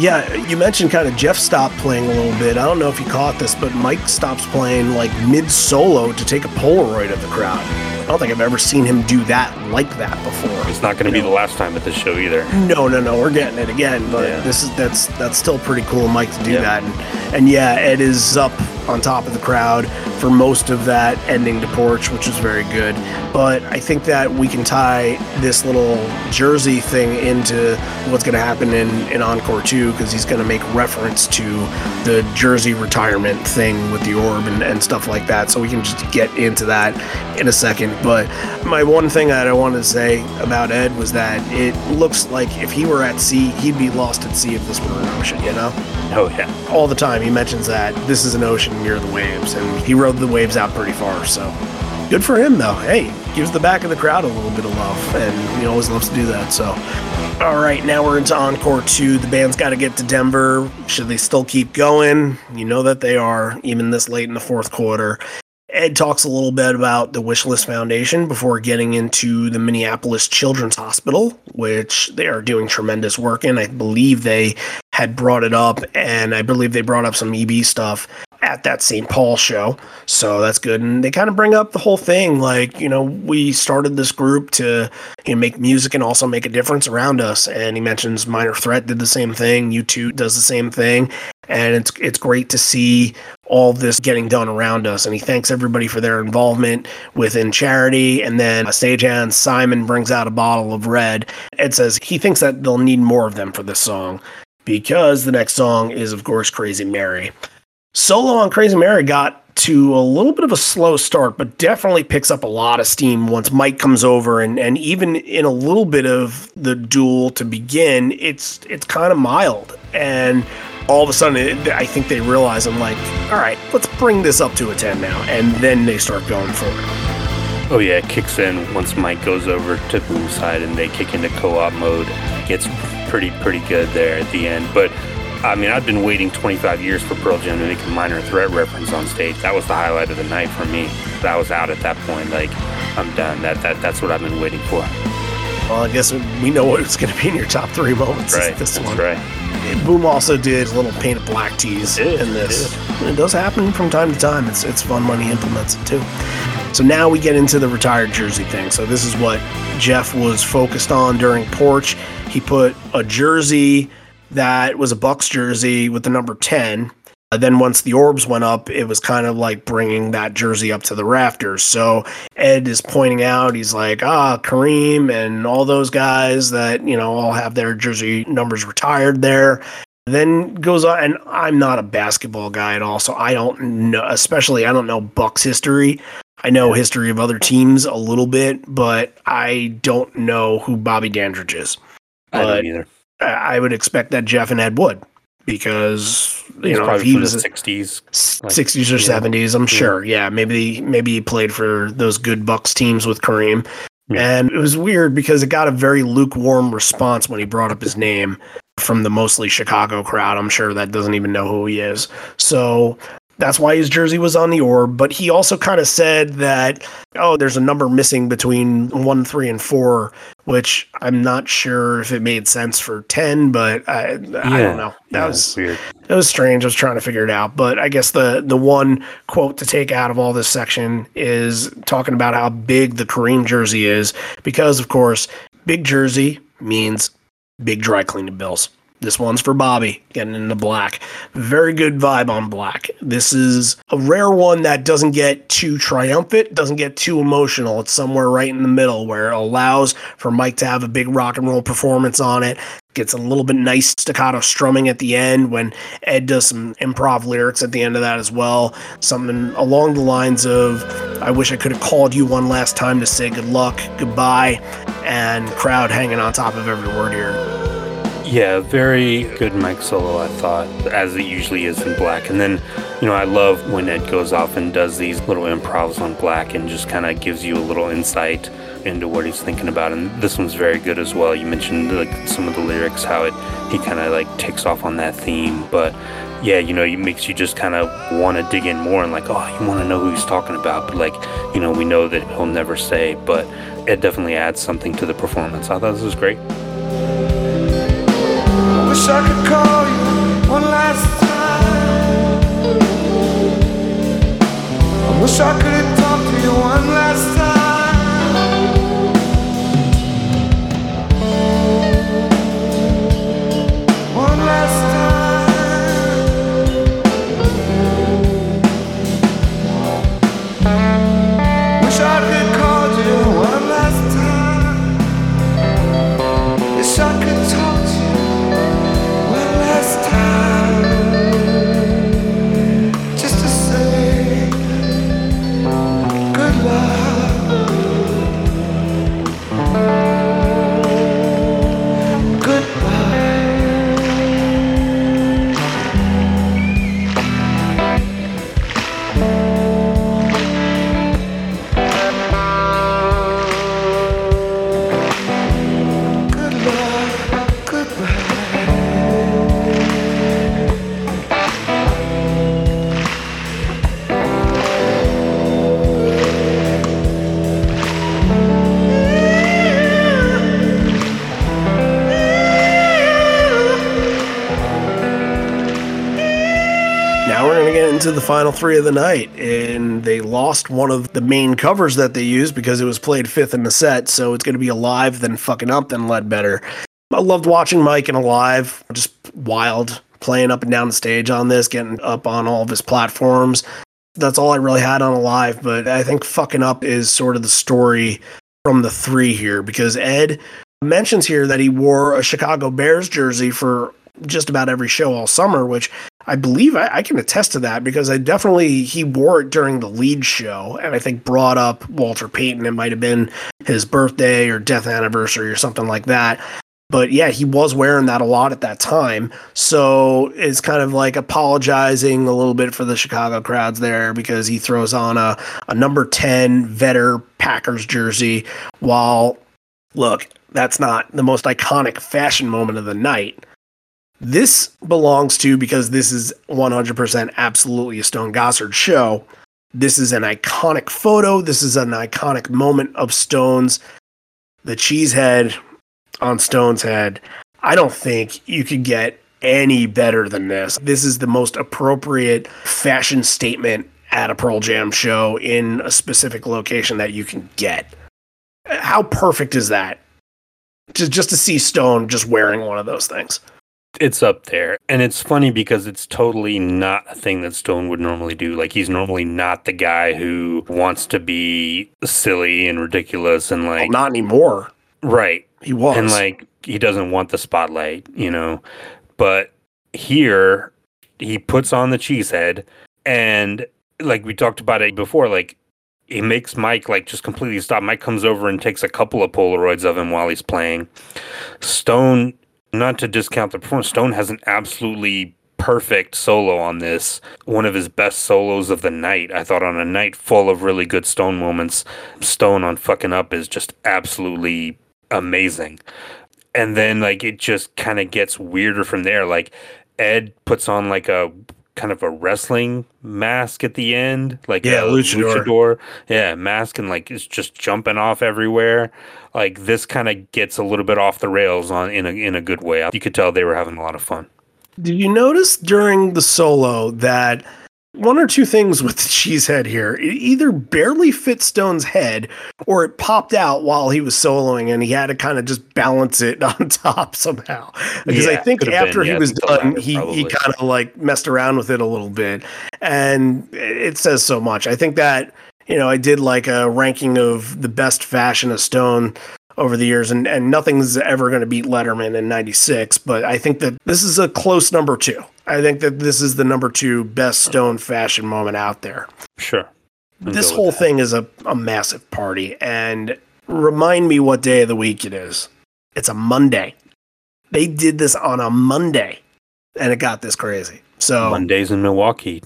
Yeah, you mentioned kind of Jeff stopped playing a little bit. I don't know if you caught this, but Mike stops playing like mid solo to take a Polaroid of the crowd. I don't think I've ever seen him do that like that before. It's not going to be the last time at this show either. No, no, no, we're getting it again, but Yeah. this is that's that's still pretty cool, of Mike, to do Yeah. that. And, and yeah, Ed is up on top of the crowd for most of that ending to Porch, which was very good. But I think that we can tie this little Jersey thing into what's going to happen in in Encore two because he's going to make reference to the Jersey retirement thing with the orb and, and stuff like that. So we can just get into that in a second. But my one thing that I wanted to say about Ed was that it looks like if he were at sea, he'd be lost at sea if this were an ocean, you know? Oh yeah, All the time he mentions that this is an ocean near the waves, and he rode the waves out pretty far, so good for him though. Hey, gives the back of the crowd a little bit of love, and he always loves to do that, so. All right, now we're into Encore 2. The band's got to get to Denver. Should they still keep going? You know that they are, even this late in the fourth quarter. Ed talks a little bit about the Wishlist Foundation before getting into the Minneapolis Children's Hospital, which they are doing tremendous work in. I believe they had brought it up, and I believe they brought up some EB stuff at that St. Paul show. So that's good. And they kind of bring up the whole thing like, you know, we started this group to you know, make music and also make a difference around us. And he mentions Minor Threat did the same thing, U2 does the same thing. And it's it's great to see all this getting done around us. And he thanks everybody for their involvement within charity. And then stagehand Simon brings out a bottle of red. Ed says he thinks that they'll need more of them for this song because the next song is, of course, Crazy Mary. Solo on Crazy Mary got to a little bit of a slow start, but definitely picks up a lot of steam once Mike comes over and, and even in a little bit of the duel to begin, it's it's kind of mild. And all of a sudden, it, I think they realize I'm like, all right, let's bring this up to a 10 now. And then they start going for it. Oh yeah, it kicks in once Mike goes over to Boom's side and they kick into co-op mode. Gets pretty pretty good there at the end. But I mean, I've been waiting 25 years for Pearl Jam to make a minor threat reference on stage. That was the highlight of the night for me. That was out at that point. Like, I'm done. That that that's what I've been waiting for. Well, I guess we know what's going to be in your top three moments. Right. This That's one. right. Boom also did a little painted black tease did, in this. it It does happen from time to time. It's it's fun when he implements it too. So now we get into the retired jersey thing. So this is what Jeff was focused on during Porch. He put a jersey that was a Bucks jersey with the number 10. Uh, then once the orbs went up, it was kind of like bringing that jersey up to the rafters. So Ed is pointing out, he's like, ah, Kareem and all those guys that, you know, all have their jersey numbers retired there. Then goes on, and I'm not a basketball guy at all, so I don't know, especially I don't know Bucks history. I know history of other teams a little bit, but I don't know who Bobby Dandridge is. I don't either. I would expect that Jeff and Ed would because you He's know if he was the a- 60s. like, 60s or yeah. 70s i'm sure yeah maybe maybe he played for those good bucks teams with kareem Yeah. and it was weird because it got a very lukewarm response when he brought up his name from the mostly chicago crowd i'm sure that doesn't even know who he is so that's why his jersey was on the orb but he also kind of said that oh there's a number missing between 1 3 and 4 which i'm not sure if it made sense for 10 but i, I don't know that yeah, was weird. it was strange. I was trying to figure it out, but I guess the the one quote to take out of all this section is talking about how big the Kareem jersey is, because of course, big jersey means big dry cleaning bills. This one's for Bobby, getting into black. Very good vibe on black. This is a rare one that doesn't get too triumphant, doesn't get too emotional. It's somewhere right in the middle where it allows for Mike to have a big rock and roll performance on it. Gets a little bit nice staccato strumming at the end when Ed does some improv lyrics at the end of that as well. Something along the lines of, I wish I could have called you one last time to say good luck, goodbye, and crowd hanging on top of every word here. Yeah, very good Mike solo, I thought, as it usually is in Black. And then, you know, I love when Ed goes off and does these little improvs on Black and just kind of gives you a little insight into what he's thinking about. And this one's very good as well. You mentioned like some of the lyrics, how it he kind of like takes off on that theme, but yeah, you know, it makes you just kind of want to dig in more and like, oh, you want to know who he's talking about, but like, you know, we know that he'll never say, but it definitely adds something to the performance. I thought this was great. Wish I could call you one last time. I wish I could have talked to you one last time. One last the final three of the night. And they lost one of the main covers that they used because it was played fifth in the set. So it's going to be Alive, then Fucking Up, then Ledbetter. I loved watching Mike and Alive. Just wild, playing up and down the stage on this, getting up on all of his platforms. That's all I really had on Alive. But I think Fucking Up is sort of the story from the three here because Ed mentions here that he wore a Chicago Bears jersey for just about every show all summer, which I believe I, I can attest to that because I definitely he wore it during the lead show and I think brought up Walter Payton. It might have been his birthday or death anniversary or something like that. But yeah, he was wearing that a lot at that time. So it's kind of like apologizing a little bit for the Chicago crowds there because he throws on a, a number 10 Vedder Packers jersey while, look, that's not the most iconic fashion moment of the night. This belongs to because this is 100% absolutely a Stone Gossard show. This is an iconic photo. This is an iconic moment of Stone's. The cheesehead on Stone's head. I don't think you could get any better than this. This is the most appropriate fashion statement at a Pearl Jam show in a specific location that you can get. How perfect is that? Just just to see Stone just wearing one of those things. It's up there. And it's funny because it's totally not a thing that Stone would normally do. Like he's normally not the guy who wants to be silly and ridiculous and Well, like not anymore. right. He was. And like he doesn't want the spotlight, you know. But here he puts on the cheese head and like we talked about it before, like he makes Mike like just completely stop. Mike comes over and takes a couple of Polaroids of him while he's playing. Stone, not to discount the performance, Stone has an absolutely perfect solo on this. One of his best solos of the night. I thought on a night full of really good Stone moments, Stone on fucking up is just absolutely amazing. And then like it just kind of gets weirder from there. Like Ed puts on like a kind of a wrestling mask at the end, like Yeah, luchador. luchador. Yeah, mask and like it's just jumping off everywhere. Like this kind of gets a little bit off the rails on in a in a good way. You could tell they were having a lot of fun. Did you notice during the solo that one or two things with [laughs] the cheesehead here? It either barely fit Stone's head or it popped out while he was soloing and he had to kind of just balance it [laughs] on top somehow. Because I think after been, he yeah, was done, he, he kind of like messed around with it a little bit. And it says so much. I think that, you know, I did like a ranking of the best fashion of Stone over the years, and, and nothing's ever going to beat Letterman in 96, but I think that this is a close number two. I think that this is the number two best Stone fashion moment out there. Sure. I'll this whole thing is a, a massive party, and remind me what day of the week it is. It's a Monday. They did this on a Monday, and it got this crazy. So Mondays in Milwaukee.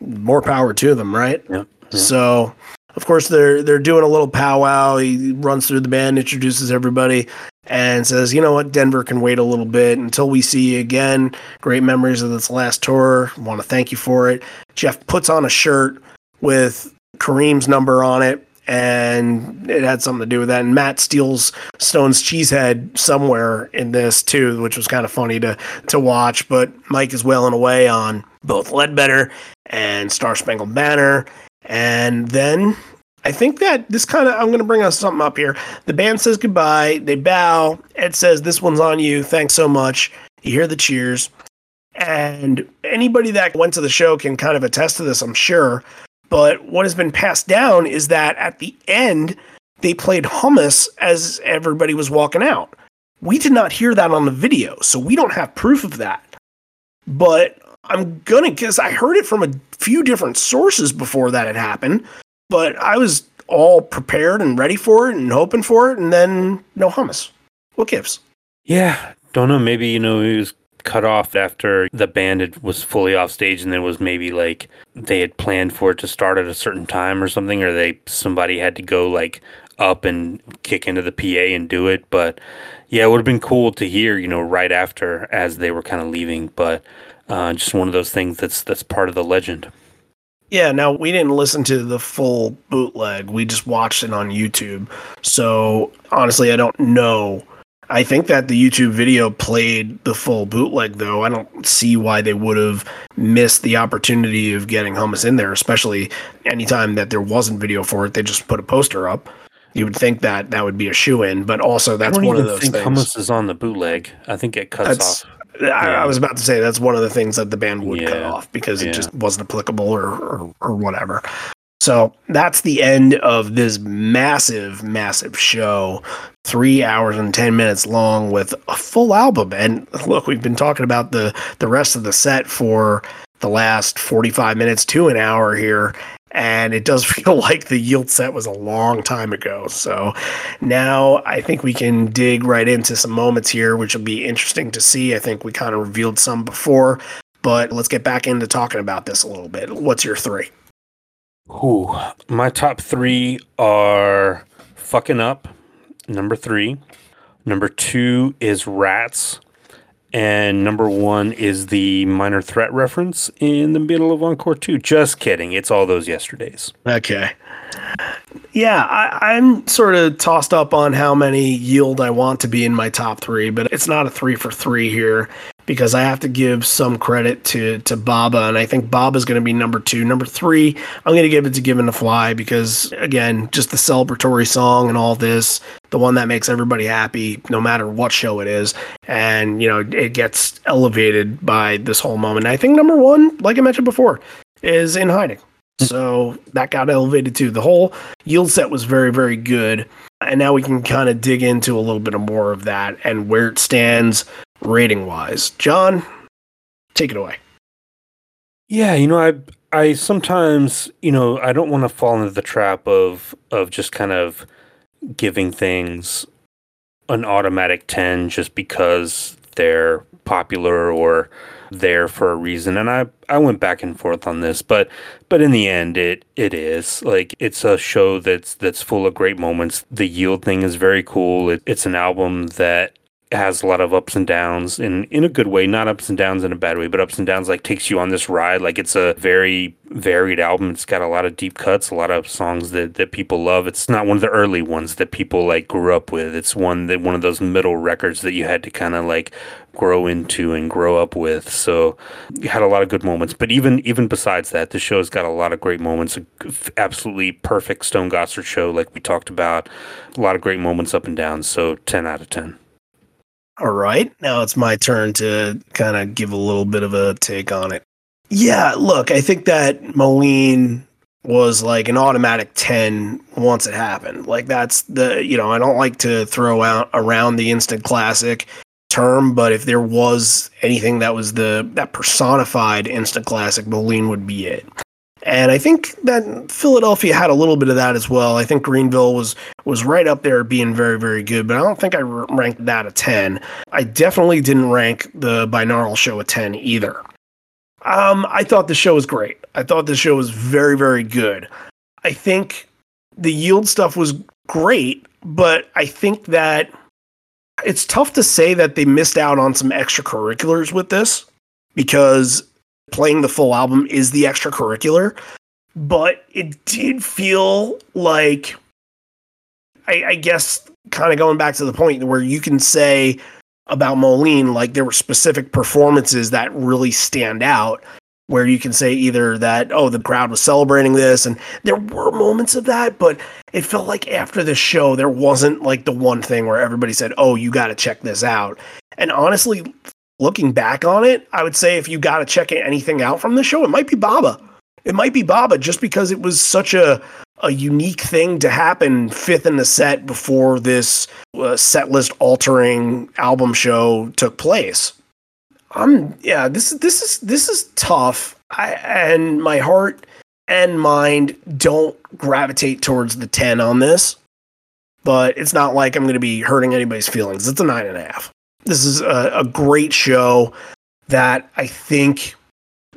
more power to them, right? Yep. Yeah. So, of course, they're they're doing a little powwow. He runs through the band, introduces everybody, and says, "You know what? Denver can wait a little bit until we see you again. Great memories of this last tour. Want to thank you for it." Jeff puts on a shirt with Kareem's number on it, and it had something to do with that. And Matt steals Stone's cheesehead somewhere in this too, which was kind of funny to to watch. But Mike is wailing away on both Ledbetter and Star Spangled Banner, and then I think that this kind of I'm going to bring us something up here. The band says goodbye. They bow. Ed says, "This one's on you. Thanks so much." You hear the cheers. And anybody that went to the show can kind of attest to this, I'm sure. But what has been passed down is that at the end, they played hummus as everybody was walking out. We did not hear that on the video, so we don't have proof of that. But I'm gonna guess I heard it from a few different sources before that had happened, but I was all prepared and ready for it and hoping for it, and then no hummus. What gives? Yeah, don't know. Maybe you know he was cut off after the band was fully off stage, and then was maybe like they had planned for it to start at a certain time or something, or they somebody had to go like up and kick into the PA and do it. But yeah, it would have been cool to hear, you know, right after as they were kind of leaving. But uh, just one of those things that's that's part of the legend. Yeah, now we didn't listen to the full bootleg. We just watched it on YouTube. So honestly, I don't know. I think that the YouTube video played the full bootleg, though. I don't see why they would have missed the opportunity of getting hummus in there, especially anytime that there wasn't video for it. They just put a poster up. You would think that that would be a shoe in, but also that's one of even those think things. hummus is on the bootleg. I think it cuts That's- off. I, I was about to say that's one of the things that the band would cut off because Yeah. it just wasn't applicable or, or or whatever. So that's the end of this massive, massive show. Three hours and ten minutes long with a full album. And look, we've been talking about the the rest of the set for the last forty five minutes to an hour here. And it does [laughs] feel like the yield set was a long time ago. So now I think we can dig right into some moments here, which will be interesting to see. I think we kind of revealed some before, but let's get back into talking about this a little bit. What's your three? Ooh, my top three are fucking up. Number three. Number two is rats. And number one is the minor threat reference in the middle of Encore 2. Just kidding. It's all those yesterdays. Okay. Yeah, I, I'm sort of tossed up on how many yield I want to be in my top three, but it's not a three for three here because I have to give some credit to to Baba, and I think Baba's going to be number two. Number three, I'm going to give it to Given to Fly because again, just the celebratory song and all this, the one that makes everybody happy, no matter what show it is, and you know it gets elevated by this whole moment. I think number one, like I mentioned before, is in hiding. Mm. So that got elevated too. The whole yield set was very, very good. And now we can kind of dig into a little bit more of that and where it stands rating wise. John, take it away. Yeah, you know, I I sometimes, you know, I don't want to fall into the trap of of just kind of giving things an automatic 10 just because they're popular or there for a reason and I I went back and forth on this but but in the end it it is like it's a show that's that's full of great moments the yield thing is very cool it, it's an album that has a lot of ups and downs in in a good way. Not ups and downs in a bad way but ups and downs like takes you on this ride. Like it's a very varied album. It's got a lot of deep cuts a lot of songs that that people love. It's not one of the early ones that people like grew up with. It's one that one of those middle records that you had to kind of like grow into and grow up with. So you had a lot of good moments. But even even besides that the show's got a lot of great moments. Absolutely perfect stone gossard show like we talked about. A lot of great moments up and down. So 10 out of 10 All right. Now it's my turn to kind of give a little bit of a take on it. Yeah, look, I think that Moline was like an automatic 10 once it happened. Like that's the, you know, I don't like to throw out around the instant classic term, but if there was anything that was the that personified instant classic, Moline would be it. And I think that Philadelphia had a little bit of that as well. I think Greenville was was right up there being very very good, but I don't think I ranked that a 10. I definitely didn't rank the binaural show a 10 either. Um I thought the show was great. I thought the show was very very good. I think the yield stuff was great, but I think that it's tough to say that they missed out on some extracurriculars with this because playing the full album is the extracurricular, but it did feel like, I, I guess, kind of going back to the point where you can say about Moline, like there were specific performances that really stand out. Where you can say either that, oh, the crowd was celebrating this, and there were moments of that, but it felt like after the show, there wasn't like the one thing where everybody said, oh, you got to check this out. And honestly, looking back on it, I would say if you got to check anything out from the show, it might be Baba. It might be Baba just because it was such a a unique thing to happen fifth in the set before this uh, set list altering album show took place. I'm yeah, this this is this is tough. I and my heart and mind don't gravitate towards the 10 on this, but it's not like I'm going to be hurting anybody's feelings. It's a nine and a half this is a, a great show that I think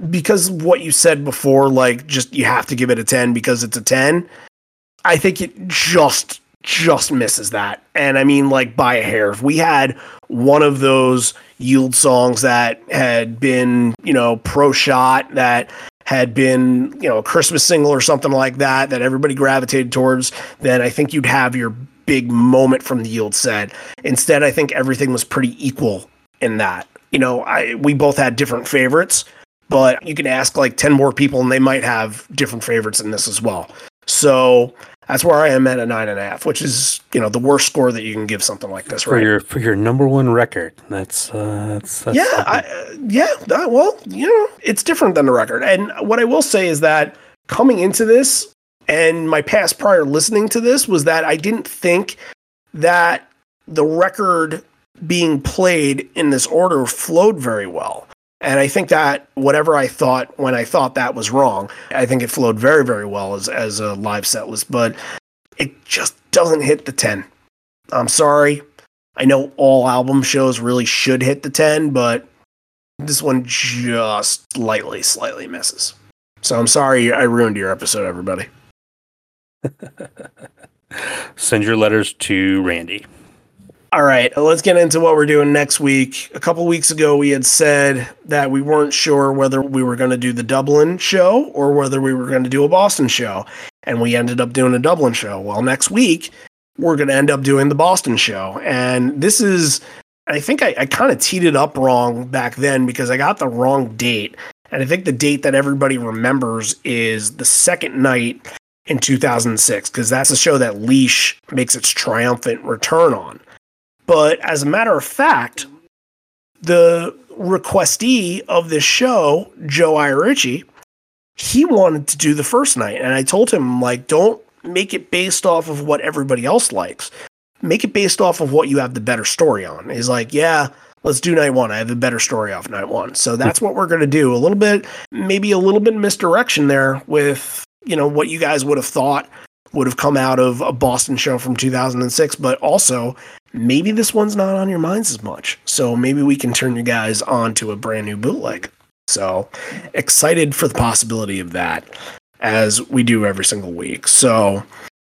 because what you said before, like just you have to give it a 10 because it's a 10. I think it just just misses that. And I mean like by a hair. If we had one of those yield songs that had been, you know, pro shot that had been, you know, a Christmas single or something like that that everybody gravitated towards, then I think you'd have your big moment from the yield set. Instead, I think everything was pretty equal in that. You know, I we both had different favorites, but you can ask like 10 more people and they might have different favorites in this as well. So that's where I am at a nine and a half, which is, you know, the worst score that you can give something like this, for right? your for your number one record. That's uh, that's, that's yeah. I, uh, yeah. Well, you know, it's different than the record. And what I will say is that coming into this and my past prior listening to this was that I didn't think that the record being played in this order flowed very well. And I think that whatever I thought when I thought that was wrong, I think it flowed very, very well as, as a live set list, but it just doesn't hit the 10. I'm sorry. I know all album shows really should hit the 10, but this one just slightly, slightly misses. So I'm sorry I ruined your episode, everybody. [laughs] Send your letters to Randy. All right, let's get into what we're doing next week. A couple weeks ago, we had said that we weren't sure whether we were going to do the Dublin show or whether we were going to do a Boston show. And we ended up doing a Dublin show. Well, next week, we're going to end up doing the Boston show. And this is, I think I, I kind of teed it up wrong back then because I got the wrong date. And I think the date that everybody remembers is the second night in 2006 because that's the show that Leash makes its triumphant return on. But as a matter of fact, the requestee of this show, Joe Iarici, he wanted to do the first night. And I told him, like, don't make it based off of what everybody else likes. Make it based off of what you have the better story on. He's like, yeah, let's do night one. I have a better story off night one. So hmm. that's what we're going to do. A little bit, maybe a little bit misdirection there with, you know, what you guys would have thought would have come out of a Boston show from 2006, but also maybe this one's not on your minds as much. So maybe we can turn you guys on to a brand new bootleg. So excited for the possibility of that as we do every single week. So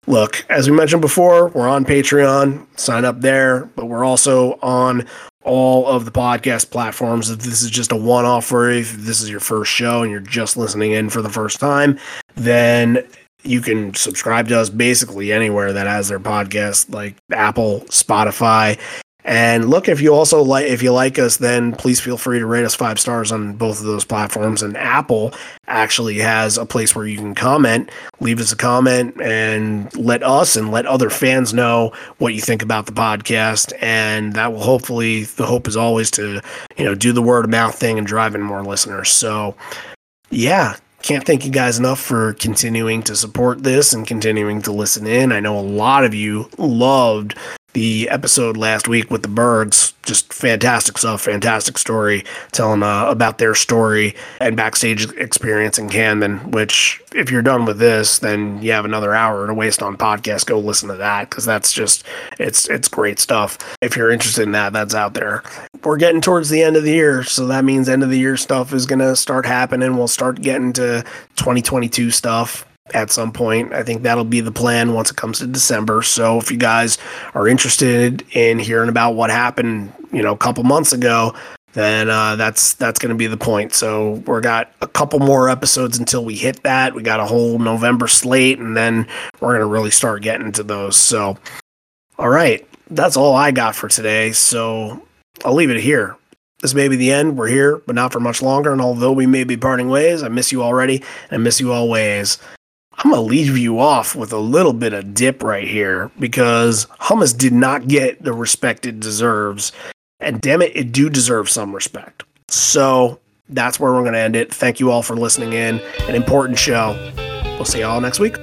look, as we mentioned before, we're on Patreon, sign up there, but we're also on all of the podcast platforms. If this is just a one off you, if this is your first show and you're just listening in for the first time, then you can subscribe to us basically anywhere that has their podcast, like Apple, Spotify. And look, if you also like, if you like us, then please feel free to rate us five stars on both of those platforms. And Apple actually has a place where you can comment, leave us a comment, and let us and let other fans know what you think about the podcast. And that will hopefully, the hope is always to, you know, do the word of mouth thing and drive in more listeners. So, yeah, can't thank you guys enough for continuing to support this and continuing to listen in. I know a lot of you loved the episode last week with the birds. Just fantastic stuff, fantastic story, telling uh, about their story and backstage experience in Camden. Which, if you're done with this, then you have another hour to waste on podcast. Go listen to that because that's just it's it's great stuff. If you're interested in that, that's out there. We're getting towards the end of the year, so that means end of the year stuff is gonna start happening. We'll start getting to 2022 stuff at some point. I think that'll be the plan once it comes to December. So if you guys are interested in hearing about what happened, you know, a couple months ago, then uh, that's that's going to be the point. So we're got a couple more episodes until we hit that. We got a whole November slate, and then we're going to really start getting to those. So, all right, that's all I got for today. So I'll leave it here. This may be the end. We're here, but not for much longer. And although we may be parting ways, I miss you already, and I miss you always. I'm going to leave you off with a little bit of dip right here because hummus did not get the respect it deserves. And damn it, it do deserve some respect. So that's where we're going to end it. Thank you all for listening in. An important show. We'll see you all next week.